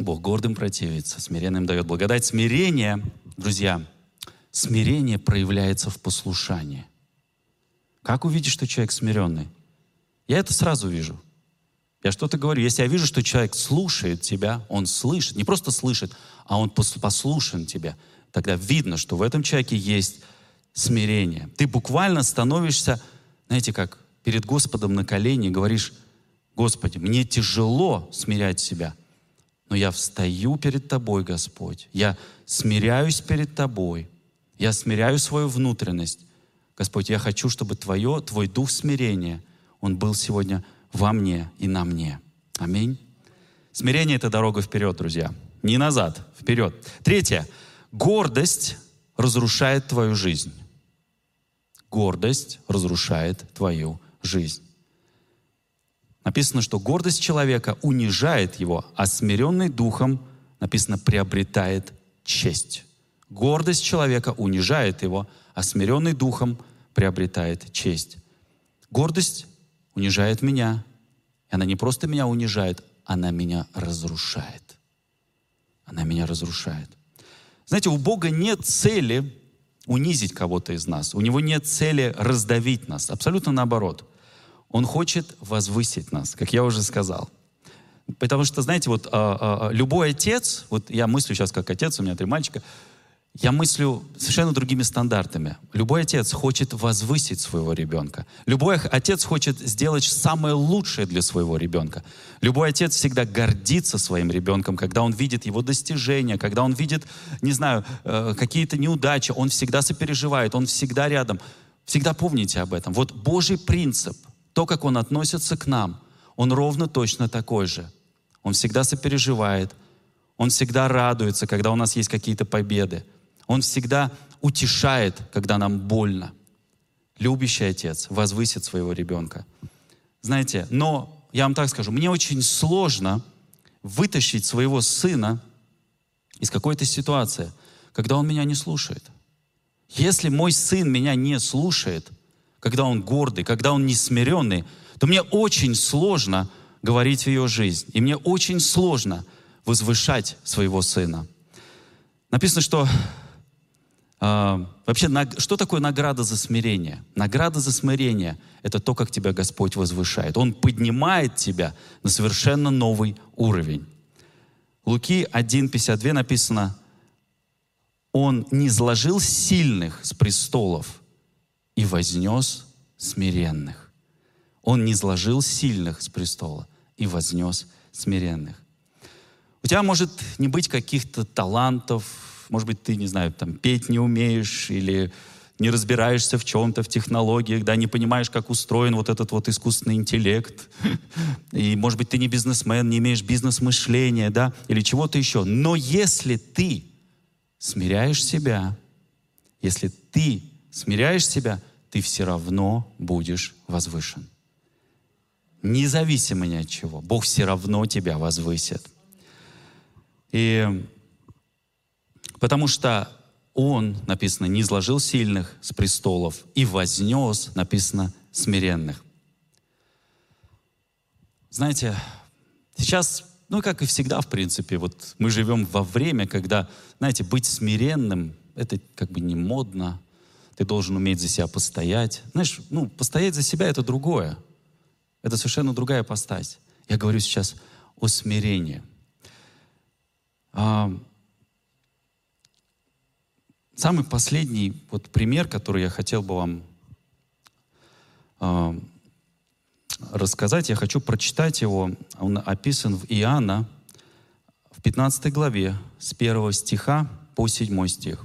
Бог гордым противится, смиренным дает благодать. Смирение, друзья, смирение проявляется в послушании. Как увидишь, что человек смиренный? Я это сразу вижу. Я что-то говорю. Если я вижу, что человек слушает тебя, он слышит, не просто слышит, а он послушен тебя, тогда видно, что в этом человеке есть смирение. Ты буквально становишься, знаете, как перед Господом на колени говоришь, Господи, мне тяжело смирять себя, но я встаю перед Тобой, Господь. Я смиряюсь перед Тобой. Я смиряю свою внутренность. Господь, я хочу, чтобы Твое, Твой дух смирения, он был сегодня во мне и на мне. Аминь. Смирение — это дорога вперед, друзья. Не назад, вперед. Третье. Гордость разрушает твою жизнь. Гордость разрушает твою жизнь. Написано, что гордость человека унижает его, а смиренный духом, написано, приобретает честь. Гордость человека унижает его, а смиренный духом приобретает честь. Гордость унижает меня. И она не просто меня унижает, она меня разрушает. Она меня разрушает. Знаете, у Бога нет цели унизить кого-то из нас. У Него нет цели раздавить нас. Абсолютно наоборот. Он хочет возвысить нас, как я уже сказал. Потому что, знаете, вот а, а, любой отец, вот я мыслю сейчас как отец, у меня три мальчика, я мыслю совершенно другими стандартами. Любой отец хочет возвысить своего ребенка. Любой отец хочет сделать самое лучшее для своего ребенка. Любой отец всегда гордится своим ребенком, когда он видит его достижения, когда он видит, не знаю, э, какие-то неудачи, он всегда сопереживает, он всегда рядом. Всегда помните об этом. Вот Божий принцип, то, как он относится к нам, он ровно точно такой же. Он всегда сопереживает, он всегда радуется, когда у нас есть какие-то победы. Он всегда утешает, когда нам больно. Любящий отец возвысит своего ребенка. Знаете, но я вам так скажу, мне очень сложно вытащить своего сына из какой-то ситуации, когда он меня не слушает. Если мой сын меня не слушает, когда он гордый, когда он несмиренный, то мне очень сложно говорить в ее жизнь. И мне очень сложно возвышать своего сына. Написано, что вообще, что такое награда за смирение? Награда за смирение — это то, как тебя Господь возвышает. Он поднимает тебя на совершенно новый уровень. Луки 1.52 написано, «Он не сложил сильных с престолов и вознес смиренных». Он не сложил сильных с престола и вознес смиренных. У тебя может не быть каких-то талантов, может быть, ты, не знаю, там, петь не умеешь или не разбираешься в чем-то, в технологиях, да, не понимаешь, как устроен вот этот вот искусственный интеллект. И, может быть, ты не бизнесмен, не имеешь бизнес-мышления, да, или чего-то еще. Но если ты смиряешь себя, если ты смиряешь себя, ты все равно будешь возвышен. Независимо ни от чего. Бог все равно тебя возвысит. И Потому что он, написано, не изложил сильных с престолов и вознес, написано, смиренных. Знаете, сейчас, ну как и всегда, в принципе, вот мы живем во время, когда, знаете, быть смиренным, это как бы не модно, ты должен уметь за себя постоять. Знаешь, ну, постоять за себя — это другое. Это совершенно другая постать. Я говорю сейчас о смирении. Самый последний вот пример, который я хотел бы вам э, рассказать, я хочу прочитать его. Он описан в Иоанна в 15 главе с 1 стиха по 7 стих.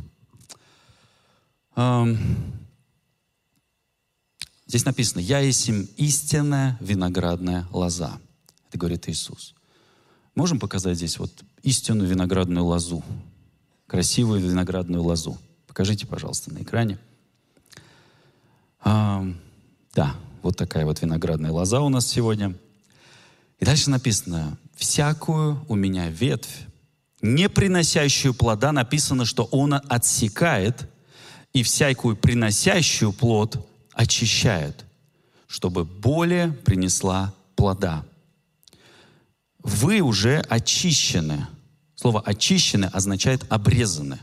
Эм, здесь написано, «Я есть истинная виноградная лоза». Это говорит Иисус. Можем показать здесь вот истинную виноградную лозу? Красивую виноградную лозу. Покажите, пожалуйста, на экране. А, да, вот такая вот виноградная лоза у нас сегодня. И дальше написано, всякую у меня ветвь, не приносящую плода, написано, что он отсекает, и всякую приносящую плод очищает, чтобы более принесла плода. Вы уже очищены. Слово «очищены» означает «обрезаны».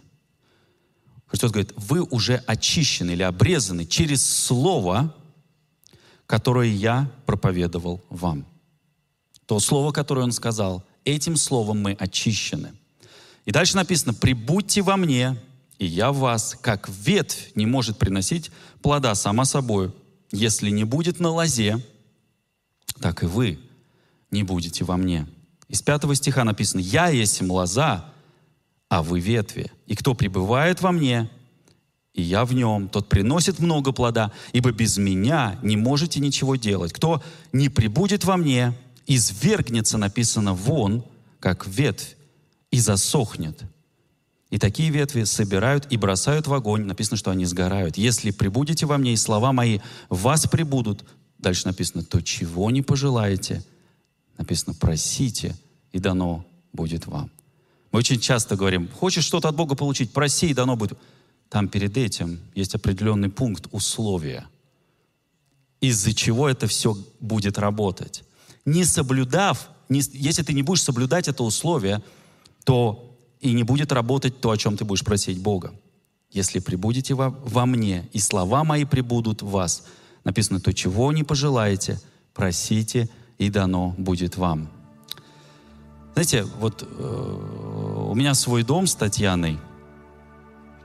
Христос говорит, вы уже очищены или обрезаны через Слово, которое я проповедовал вам. То Слово, которое Он сказал, этим Словом мы очищены. И дальше написано, «Прибудьте во мне, и я в вас, как ветвь не может приносить плода сама собой, если не будет на лозе, так и вы не будете во мне». Из пятого стиха написано, «Я есть лоза, а вы ветви. И кто пребывает во мне, и я в нем, тот приносит много плода, ибо без меня не можете ничего делать. Кто не прибудет во мне, извергнется, написано, вон, как ветвь, и засохнет. И такие ветви собирают и бросают в огонь. Написано, что они сгорают. Если прибудете во мне, и слова мои вас прибудут, дальше написано, то чего не пожелаете, написано, просите, и дано будет вам. Мы очень часто говорим, хочешь что-то от Бога получить, проси, и дано будет. Там перед этим есть определенный пункт, условия, из-за чего это все будет работать. Не соблюдав, не, если ты не будешь соблюдать это условие, то и не будет работать то, о чем ты будешь просить Бога. Если прибудете во, во мне, и слова мои прибудут в вас, написано, то чего не пожелаете, просите, и дано будет вам. Знаете, вот э, у меня свой дом с Татьяной.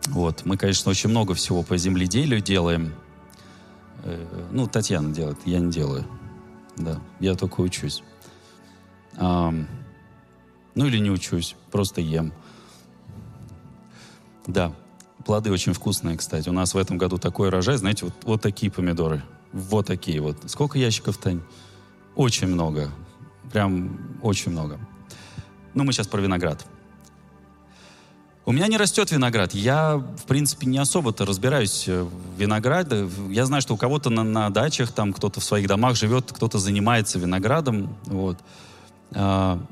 Вот, мы, конечно, очень много всего по земледелию делаем. Э, ну, Татьяна делает, я не делаю. Да, я только учусь. А, ну или не учусь, просто ем. Да, плоды очень вкусные, кстати. У нас в этом году такой урожай, знаете, вот, вот такие помидоры. Вот такие вот. Сколько ящиков, Тань? Очень много. Прям очень много. Ну, мы сейчас про виноград. У меня не растет виноград. Я, в принципе, не особо-то разбираюсь в винограде. Я знаю, что у кого-то на, на дачах, там кто-то в своих домах живет, кто-то занимается виноградом. Вот. А,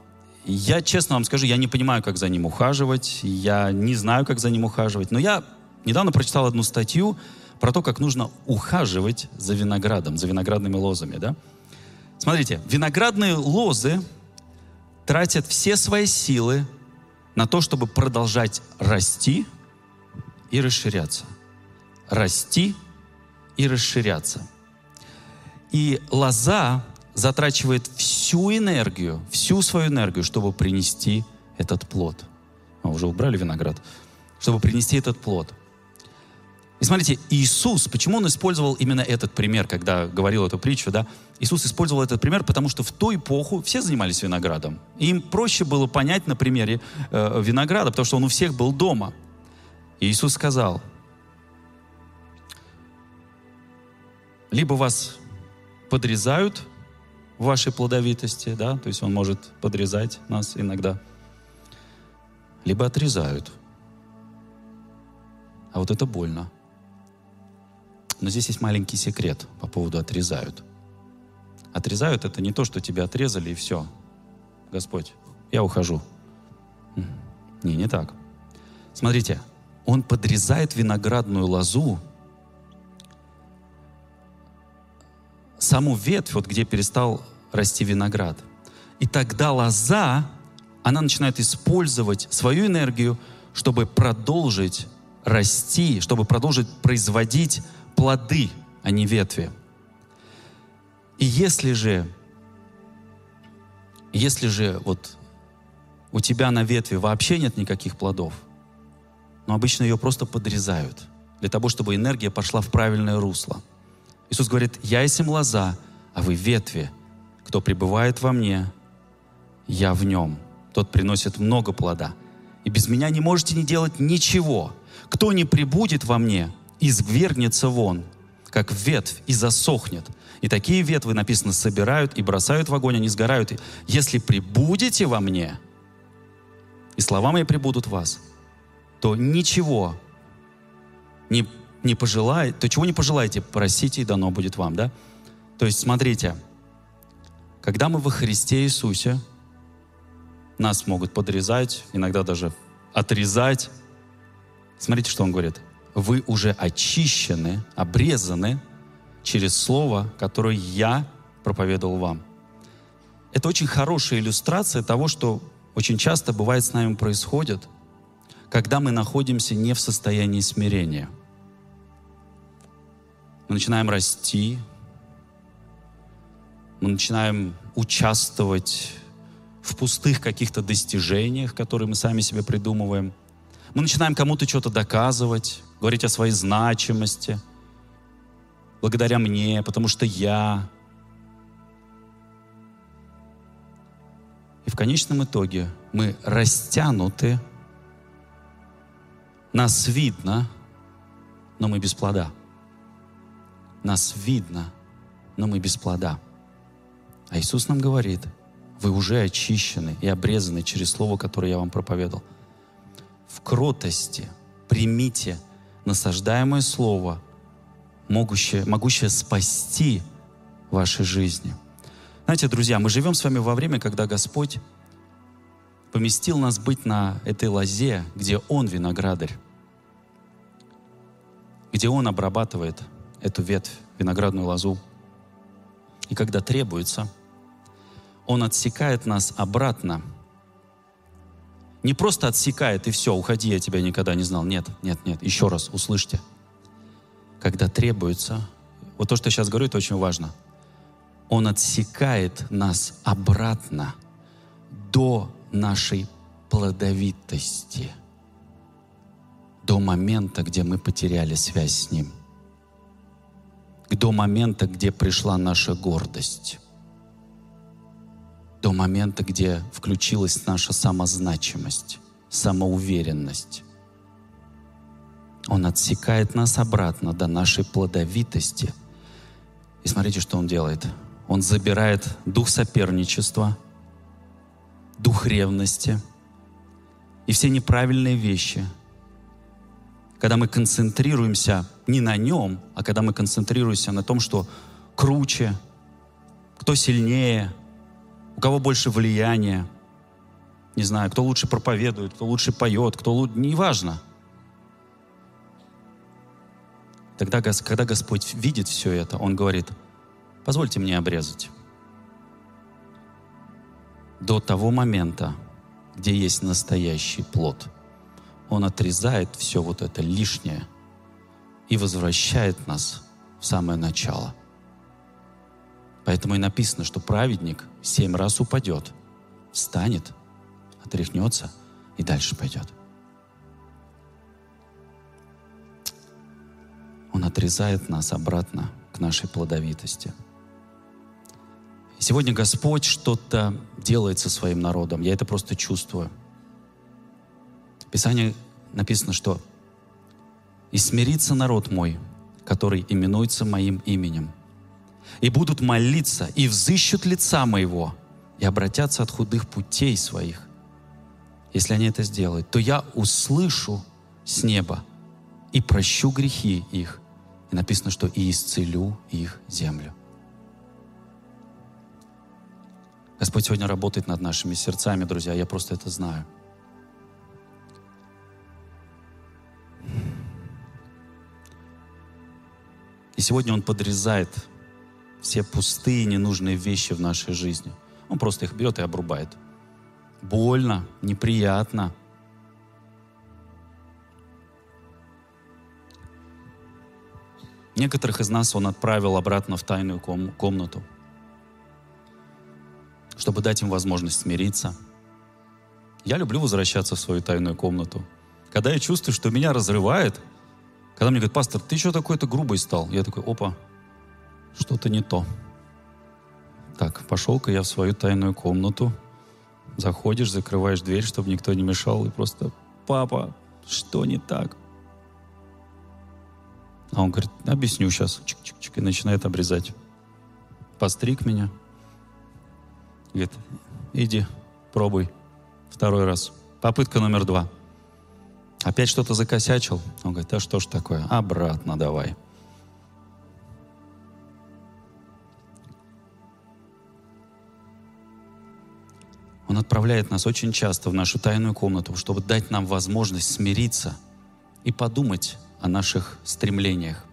я, честно вам скажу, я не понимаю, как за ним ухаживать. Я не знаю, как за ним ухаживать. Но я недавно прочитал одну статью про то, как нужно ухаживать за виноградом, за виноградными лозами. Да? Смотрите, виноградные лозы тратят все свои силы на то, чтобы продолжать расти и расширяться. Расти и расширяться. И лоза затрачивает всю энергию, всю свою энергию, чтобы принести этот плод. А, уже убрали виноград. Чтобы принести этот плод. И смотрите, Иисус, почему Он использовал именно этот пример, когда говорил эту притчу, да? Иисус использовал этот пример, потому что в ту эпоху все занимались виноградом. И им проще было понять на примере э, винограда, потому что он у всех был дома. И Иисус сказал, либо вас подрезают в вашей плодовитости, да, то есть Он может подрезать нас иногда, либо отрезают. А вот это больно. Но здесь есть маленький секрет по поводу отрезают. Отрезают это не то, что тебя отрезали и все. Господь, я ухожу. Не, не так. Смотрите, он подрезает виноградную лозу, саму ветвь, вот где перестал расти виноград. И тогда лоза, она начинает использовать свою энергию, чтобы продолжить расти, чтобы продолжить производить плоды, а не ветви. И если же, если же вот у тебя на ветви вообще нет никаких плодов, но обычно ее просто подрезают для того, чтобы энергия пошла в правильное русло. Иисус говорит, я есть им лоза, а вы ветви. Кто пребывает во мне, я в нем. Тот приносит много плода. и без меня не можете не делать ничего. Кто не прибудет во мне, извергнется вон, как ветвь, и засохнет. И такие ветвы, написано, собирают и бросают в огонь, они сгорают. Если прибудете во мне, и слова мои прибудут в вас, то ничего не, не пожелаете, то чего не пожелаете, просите, и дано будет вам, да? То есть, смотрите, когда мы во Христе Иисусе, нас могут подрезать, иногда даже отрезать. Смотрите, что он говорит. Вы уже очищены, обрезаны через слово, которое я проповедовал вам. Это очень хорошая иллюстрация того, что очень часто бывает с нами происходит, когда мы находимся не в состоянии смирения. Мы начинаем расти, мы начинаем участвовать в пустых каких-то достижениях, которые мы сами себе придумываем. Мы начинаем кому-то что-то доказывать, говорить о своей значимости, благодаря мне, потому что я. И в конечном итоге мы растянуты, нас видно, но мы без плода. Нас видно, но мы без плода. А Иисус нам говорит – вы уже очищены и обрезаны через слово, которое я вам проповедовал. В кротости примите насаждаемое слово, могущее, могущее спасти вашей жизни. Знаете, друзья, мы живем с вами во время, когда Господь поместил нас быть на этой лозе, где Он виноградарь, где Он обрабатывает эту ветвь, виноградную лозу. И когда требуется – он отсекает нас обратно. Не просто отсекает и все, уходи, я тебя никогда не знал. Нет, нет, нет. Еще раз, услышьте. Когда требуется, вот то, что я сейчас говорю, это очень важно. Он отсекает нас обратно до нашей плодовитости, до момента, где мы потеряли связь с Ним, до момента, где пришла наша гордость до момента, где включилась наша самозначимость, самоуверенность. Он отсекает нас обратно до нашей плодовитости. И смотрите, что он делает. Он забирает дух соперничества, дух ревности и все неправильные вещи. Когда мы концентрируемся не на нем, а когда мы концентрируемся на том, что круче, кто сильнее, у кого больше влияния, не знаю, кто лучше проповедует, кто лучше поет, кто лучше, неважно. Тогда, когда Господь видит все это, Он говорит, позвольте мне обрезать. До того момента, где есть настоящий плод. Он отрезает все вот это лишнее и возвращает нас в самое начало. Поэтому и написано, что праведник семь раз упадет, встанет, отряхнется и дальше пойдет. Он отрезает нас обратно к нашей плодовитости. Сегодня Господь что-то делает со своим народом. Я это просто чувствую. В Писании написано, что «И смирится народ мой, который именуется моим именем, и будут молиться, и взыщут лица моего, и обратятся от худых путей своих. Если они это сделают, то я услышу с неба и прощу грехи их. И написано, что и исцелю их землю. Господь сегодня работает над нашими сердцами, друзья, я просто это знаю. И сегодня Он подрезает все пустые, ненужные вещи в нашей жизни. Он просто их берет и обрубает. Больно, неприятно. Некоторых из нас он отправил обратно в тайную ком- комнату, чтобы дать им возможность смириться. Я люблю возвращаться в свою тайную комнату. Когда я чувствую, что меня разрывает, когда мне говорят, пастор, ты что такой-то грубый стал? Я такой, опа, что-то не то. Так, пошел-ка я в свою тайную комнату. заходишь, закрываешь дверь, чтобы никто не мешал, и просто «Папа, что не так?» А он говорит, объясню сейчас. Чик-чик-чик, и начинает обрезать. Постриг меня. Говорит, иди, пробуй. Второй раз. Попытка номер два. Опять что-то закосячил. Он говорит, а что ж такое? Обратно давай. Он отправляет нас очень часто в нашу тайную комнату, чтобы дать нам возможность смириться и подумать о наших стремлениях.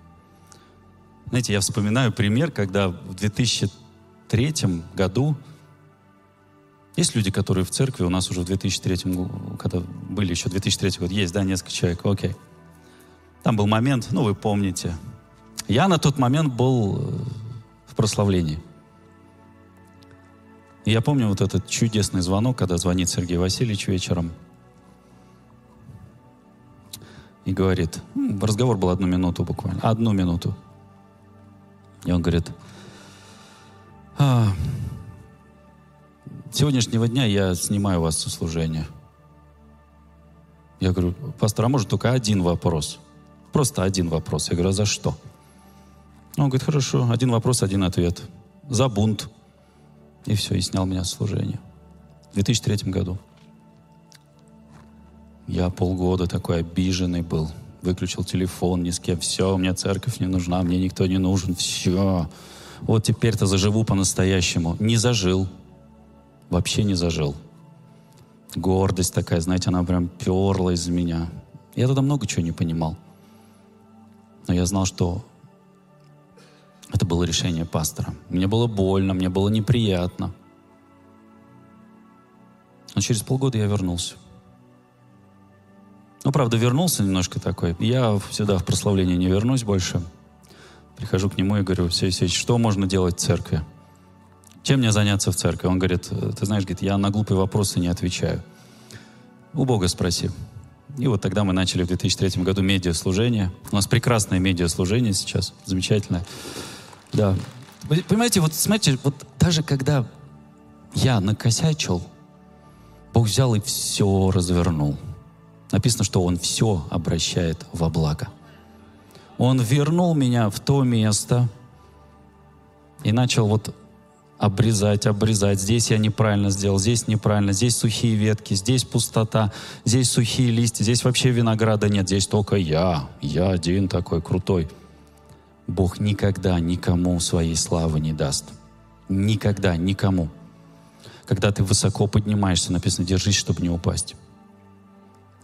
Знаете, я вспоминаю пример, когда в 2003 году есть люди, которые в церкви, у нас уже в 2003 году, когда были еще 2003 год, есть, да, несколько человек, окей. Там был момент, ну, вы помните. Я на тот момент был э, в прославлении. Я помню вот этот чудесный звонок, когда звонит Сергей Васильевич вечером и говорит, разговор был одну минуту буквально, одну минуту. И он говорит, а, сегодняшнего дня я снимаю вас со служения. Я говорю, пастор, а может только один вопрос? Просто один вопрос. Я говорю, а за что? Он говорит, хорошо, один вопрос, один ответ. За бунт. И все, и снял меня с служения. В 2003 году. Я полгода такой обиженный был. Выключил телефон, ни с кем. Все, меня церковь не нужна, мне никто не нужен. Все. Вот теперь-то заживу по-настоящему. Не зажил. Вообще не зажил. Гордость такая, знаете, она прям перла из меня. Я тогда много чего не понимал. Но я знал, что это было решение пастора. Мне было больно, мне было неприятно. Но через полгода я вернулся. Ну, правда, вернулся немножко такой. Я всегда в прославление не вернусь больше. Прихожу к нему и говорю, Сергей Алексеевич, что можно делать в церкви? Чем мне заняться в церкви? Он говорит, ты знаешь, говорит, я на глупые вопросы не отвечаю. У Бога спроси. И вот тогда мы начали в 2003 году медиаслужение. У нас прекрасное медиаслужение сейчас, замечательное. Да. Вы понимаете, вот смотрите, вот даже когда я накосячил, Бог взял и все развернул. Написано, что Он все обращает во благо. Он вернул меня в то место и начал вот обрезать, обрезать. Здесь я неправильно сделал, здесь неправильно, здесь сухие ветки, здесь пустота, здесь сухие листья, здесь вообще винограда нет, здесь только я, я один такой крутой. Бог никогда никому своей славы не даст. Никогда, никому. Когда ты высоко поднимаешься, написано, держись, чтобы не упасть.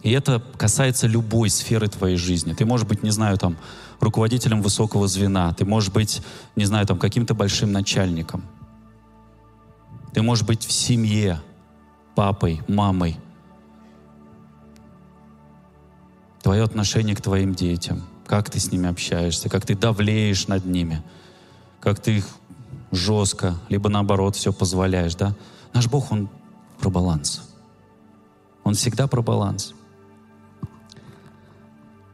И это касается любой сферы твоей жизни. Ты можешь быть, не знаю, там, руководителем высокого звена, ты можешь быть, не знаю, там, каким-то большим начальником. Ты можешь быть в семье, папой, мамой. Твое отношение к твоим детям – как ты с ними общаешься, как ты давлеешь над ними, как ты их жестко, либо наоборот все позволяешь, да? Наш Бог, Он про баланс. Он всегда про баланс.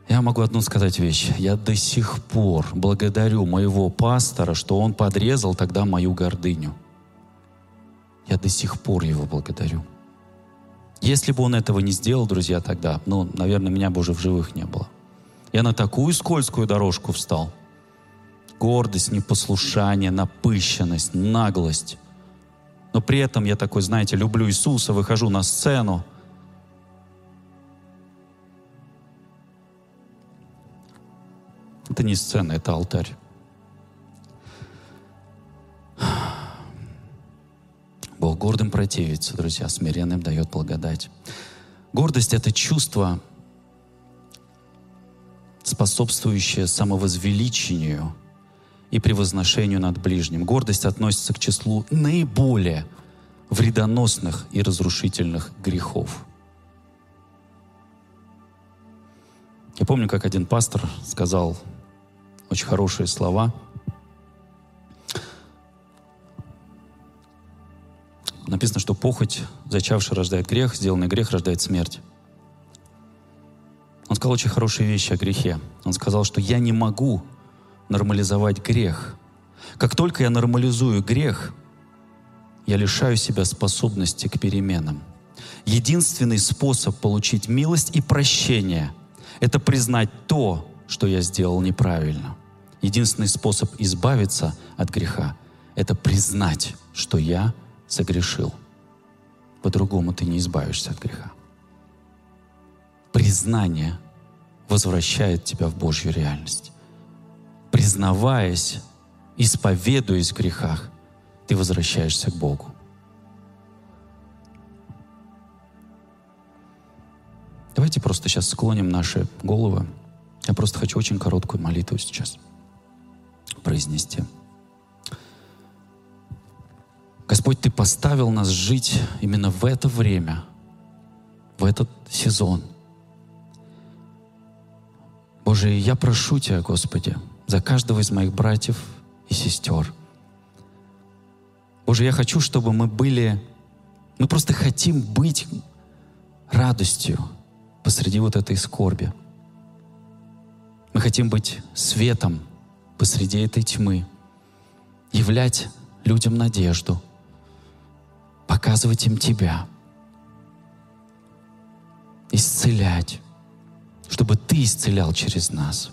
Я могу одну сказать вещь. Я до сих пор благодарю моего пастора, что он подрезал тогда мою гордыню. Я до сих пор его благодарю. Если бы он этого не сделал, друзья, тогда, ну, наверное, меня бы уже в живых не было. Я на такую скользкую дорожку встал. Гордость, непослушание, напыщенность, наглость. Но при этом я такой, знаете, люблю Иисуса, выхожу на сцену. Это не сцена, это алтарь. Бог гордым противится, друзья, смиренным дает благодать. Гордость — это чувство, способствующее самовозвеличению и превозношению над ближним. Гордость относится к числу наиболее вредоносных и разрушительных грехов. Я помню, как один пастор сказал очень хорошие слова. Написано, что похоть, зачавший, рождает грех, сделанный грех рождает смерть. Он сказал очень хорошие вещи о грехе. Он сказал, что я не могу нормализовать грех. Как только я нормализую грех, я лишаю себя способности к переменам. Единственный способ получить милость и прощение — это признать то, что я сделал неправильно. Единственный способ избавиться от греха — это признать, что я согрешил. По-другому ты не избавишься от греха. Признание возвращает тебя в Божью реальность. Признаваясь, исповедуясь в грехах, ты возвращаешься к Богу. Давайте просто сейчас склоним наши головы. Я просто хочу очень короткую молитву сейчас произнести. Господь, Ты поставил нас жить именно в это время, в этот сезон. Боже, я прошу Тебя, Господи, за каждого из моих братьев и сестер. Боже, я хочу, чтобы мы были, мы просто хотим быть радостью посреди вот этой скорби. Мы хотим быть светом посреди этой тьмы, являть людям надежду, показывать им Тебя, исцелять, чтобы Ты исцелял через нас.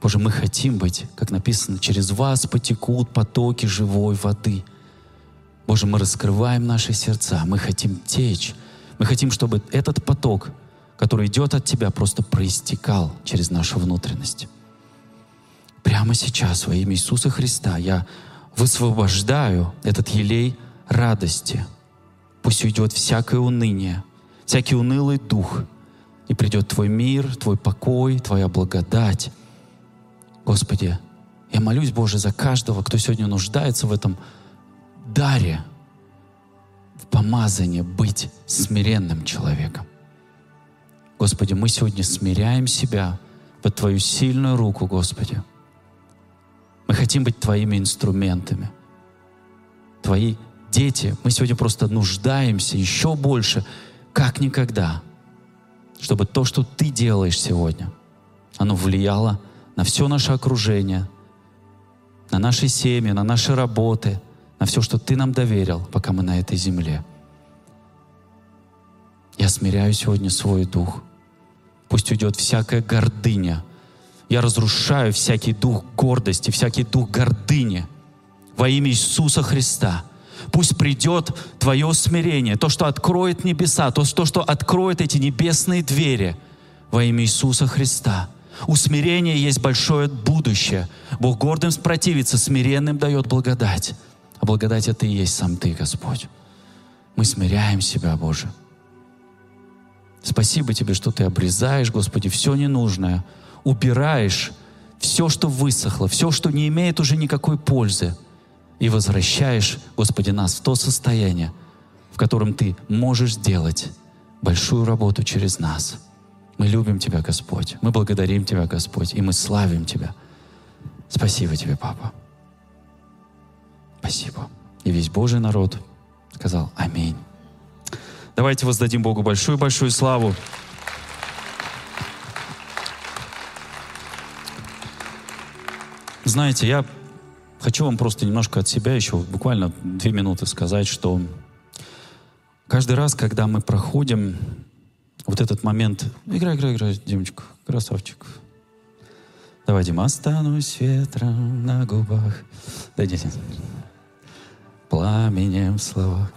Боже, мы хотим быть, как написано, через вас потекут потоки живой воды. Боже, мы раскрываем наши сердца, мы хотим течь, мы хотим, чтобы этот поток, который идет от Тебя, просто проистекал через нашу внутренность. Прямо сейчас во имя Иисуса Христа я высвобождаю этот елей радости. Пусть уйдет всякое уныние, всякий унылый дух, и придет Твой мир, Твой покой, Твоя благодать. Господи, я молюсь, Боже, за каждого, кто сегодня нуждается в этом даре, в помазании быть смиренным человеком. Господи, мы сегодня смиряем себя под Твою сильную руку, Господи. Мы хотим быть Твоими инструментами. Твои дети, мы сегодня просто нуждаемся еще больше, как никогда, чтобы то, что Ты делаешь сегодня, оно влияло на все наше окружение, на наши семьи, на наши работы, на все, что Ты нам доверил, пока мы на этой земле. Я смиряю сегодня свой дух. Пусть уйдет всякая гордыня. Я разрушаю всякий дух гордости, всякий дух гордыни во имя Иисуса Христа. Пусть придет Твое смирение, то, что откроет небеса, то, что откроет эти небесные двери во имя Иисуса Христа. У смирения есть большое будущее. Бог гордым противится, смиренным дает благодать. А благодать это и есть сам Ты, Господь. Мы смиряем себя, Боже. Спасибо Тебе, что Ты обрезаешь, Господи, все ненужное, убираешь все, что высохло, все, что не имеет уже никакой пользы, и возвращаешь, Господи, нас в то состояние, в котором Ты можешь сделать большую работу через нас. Мы любим Тебя, Господь. Мы благодарим Тебя, Господь, и мы славим Тебя. Спасибо Тебе, Папа. Спасибо. И весь Божий народ сказал Аминь. Давайте воздадим Богу большую-большую славу. Знаете, я хочу вам просто немножко от себя еще буквально две минуты сказать, что каждый раз, когда мы проходим вот этот момент, играй, играй, играй, Димочка, красавчик. Давай, Дима, останусь ветром на губах. Дайте. Пламенем слова.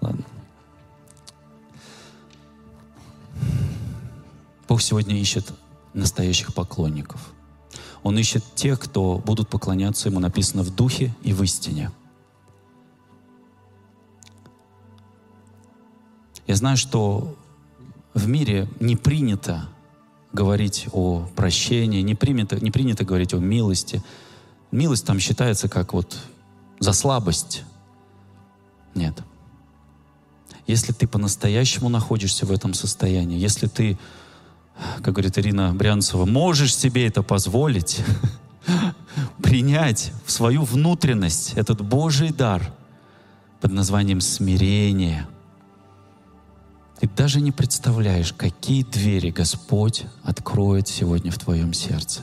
Ладно. Бог сегодня ищет настоящих поклонников. Он ищет тех, кто будут поклоняться Ему, написано, в духе и в истине. Я знаю, что в мире не принято говорить о прощении, не принято, не принято говорить о милости. Милость там считается как вот за слабость. Нет. Если ты по-настоящему находишься в этом состоянии, если ты как говорит Ирина Брянцева, можешь себе это позволить, принять в свою внутренность этот Божий дар под названием смирение. Ты даже не представляешь, какие двери Господь откроет сегодня в твоем сердце.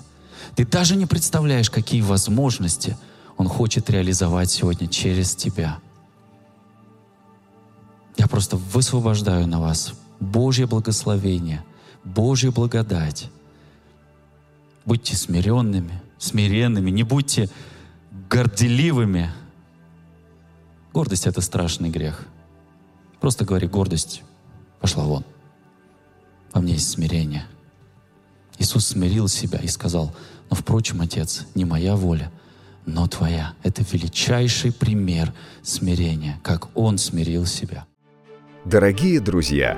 Ты даже не представляешь, какие возможности Он хочет реализовать сегодня через тебя. Я просто высвобождаю на вас Божье благословение, Божья благодать. Будьте смиренными, смиренными, не будьте горделивыми. Гордость — это страшный грех. Просто говори, гордость пошла вон. Во мне есть смирение. Иисус смирил себя и сказал, но, впрочем, Отец, не моя воля, но Твоя. Это величайший пример смирения, как Он смирил себя. Дорогие друзья,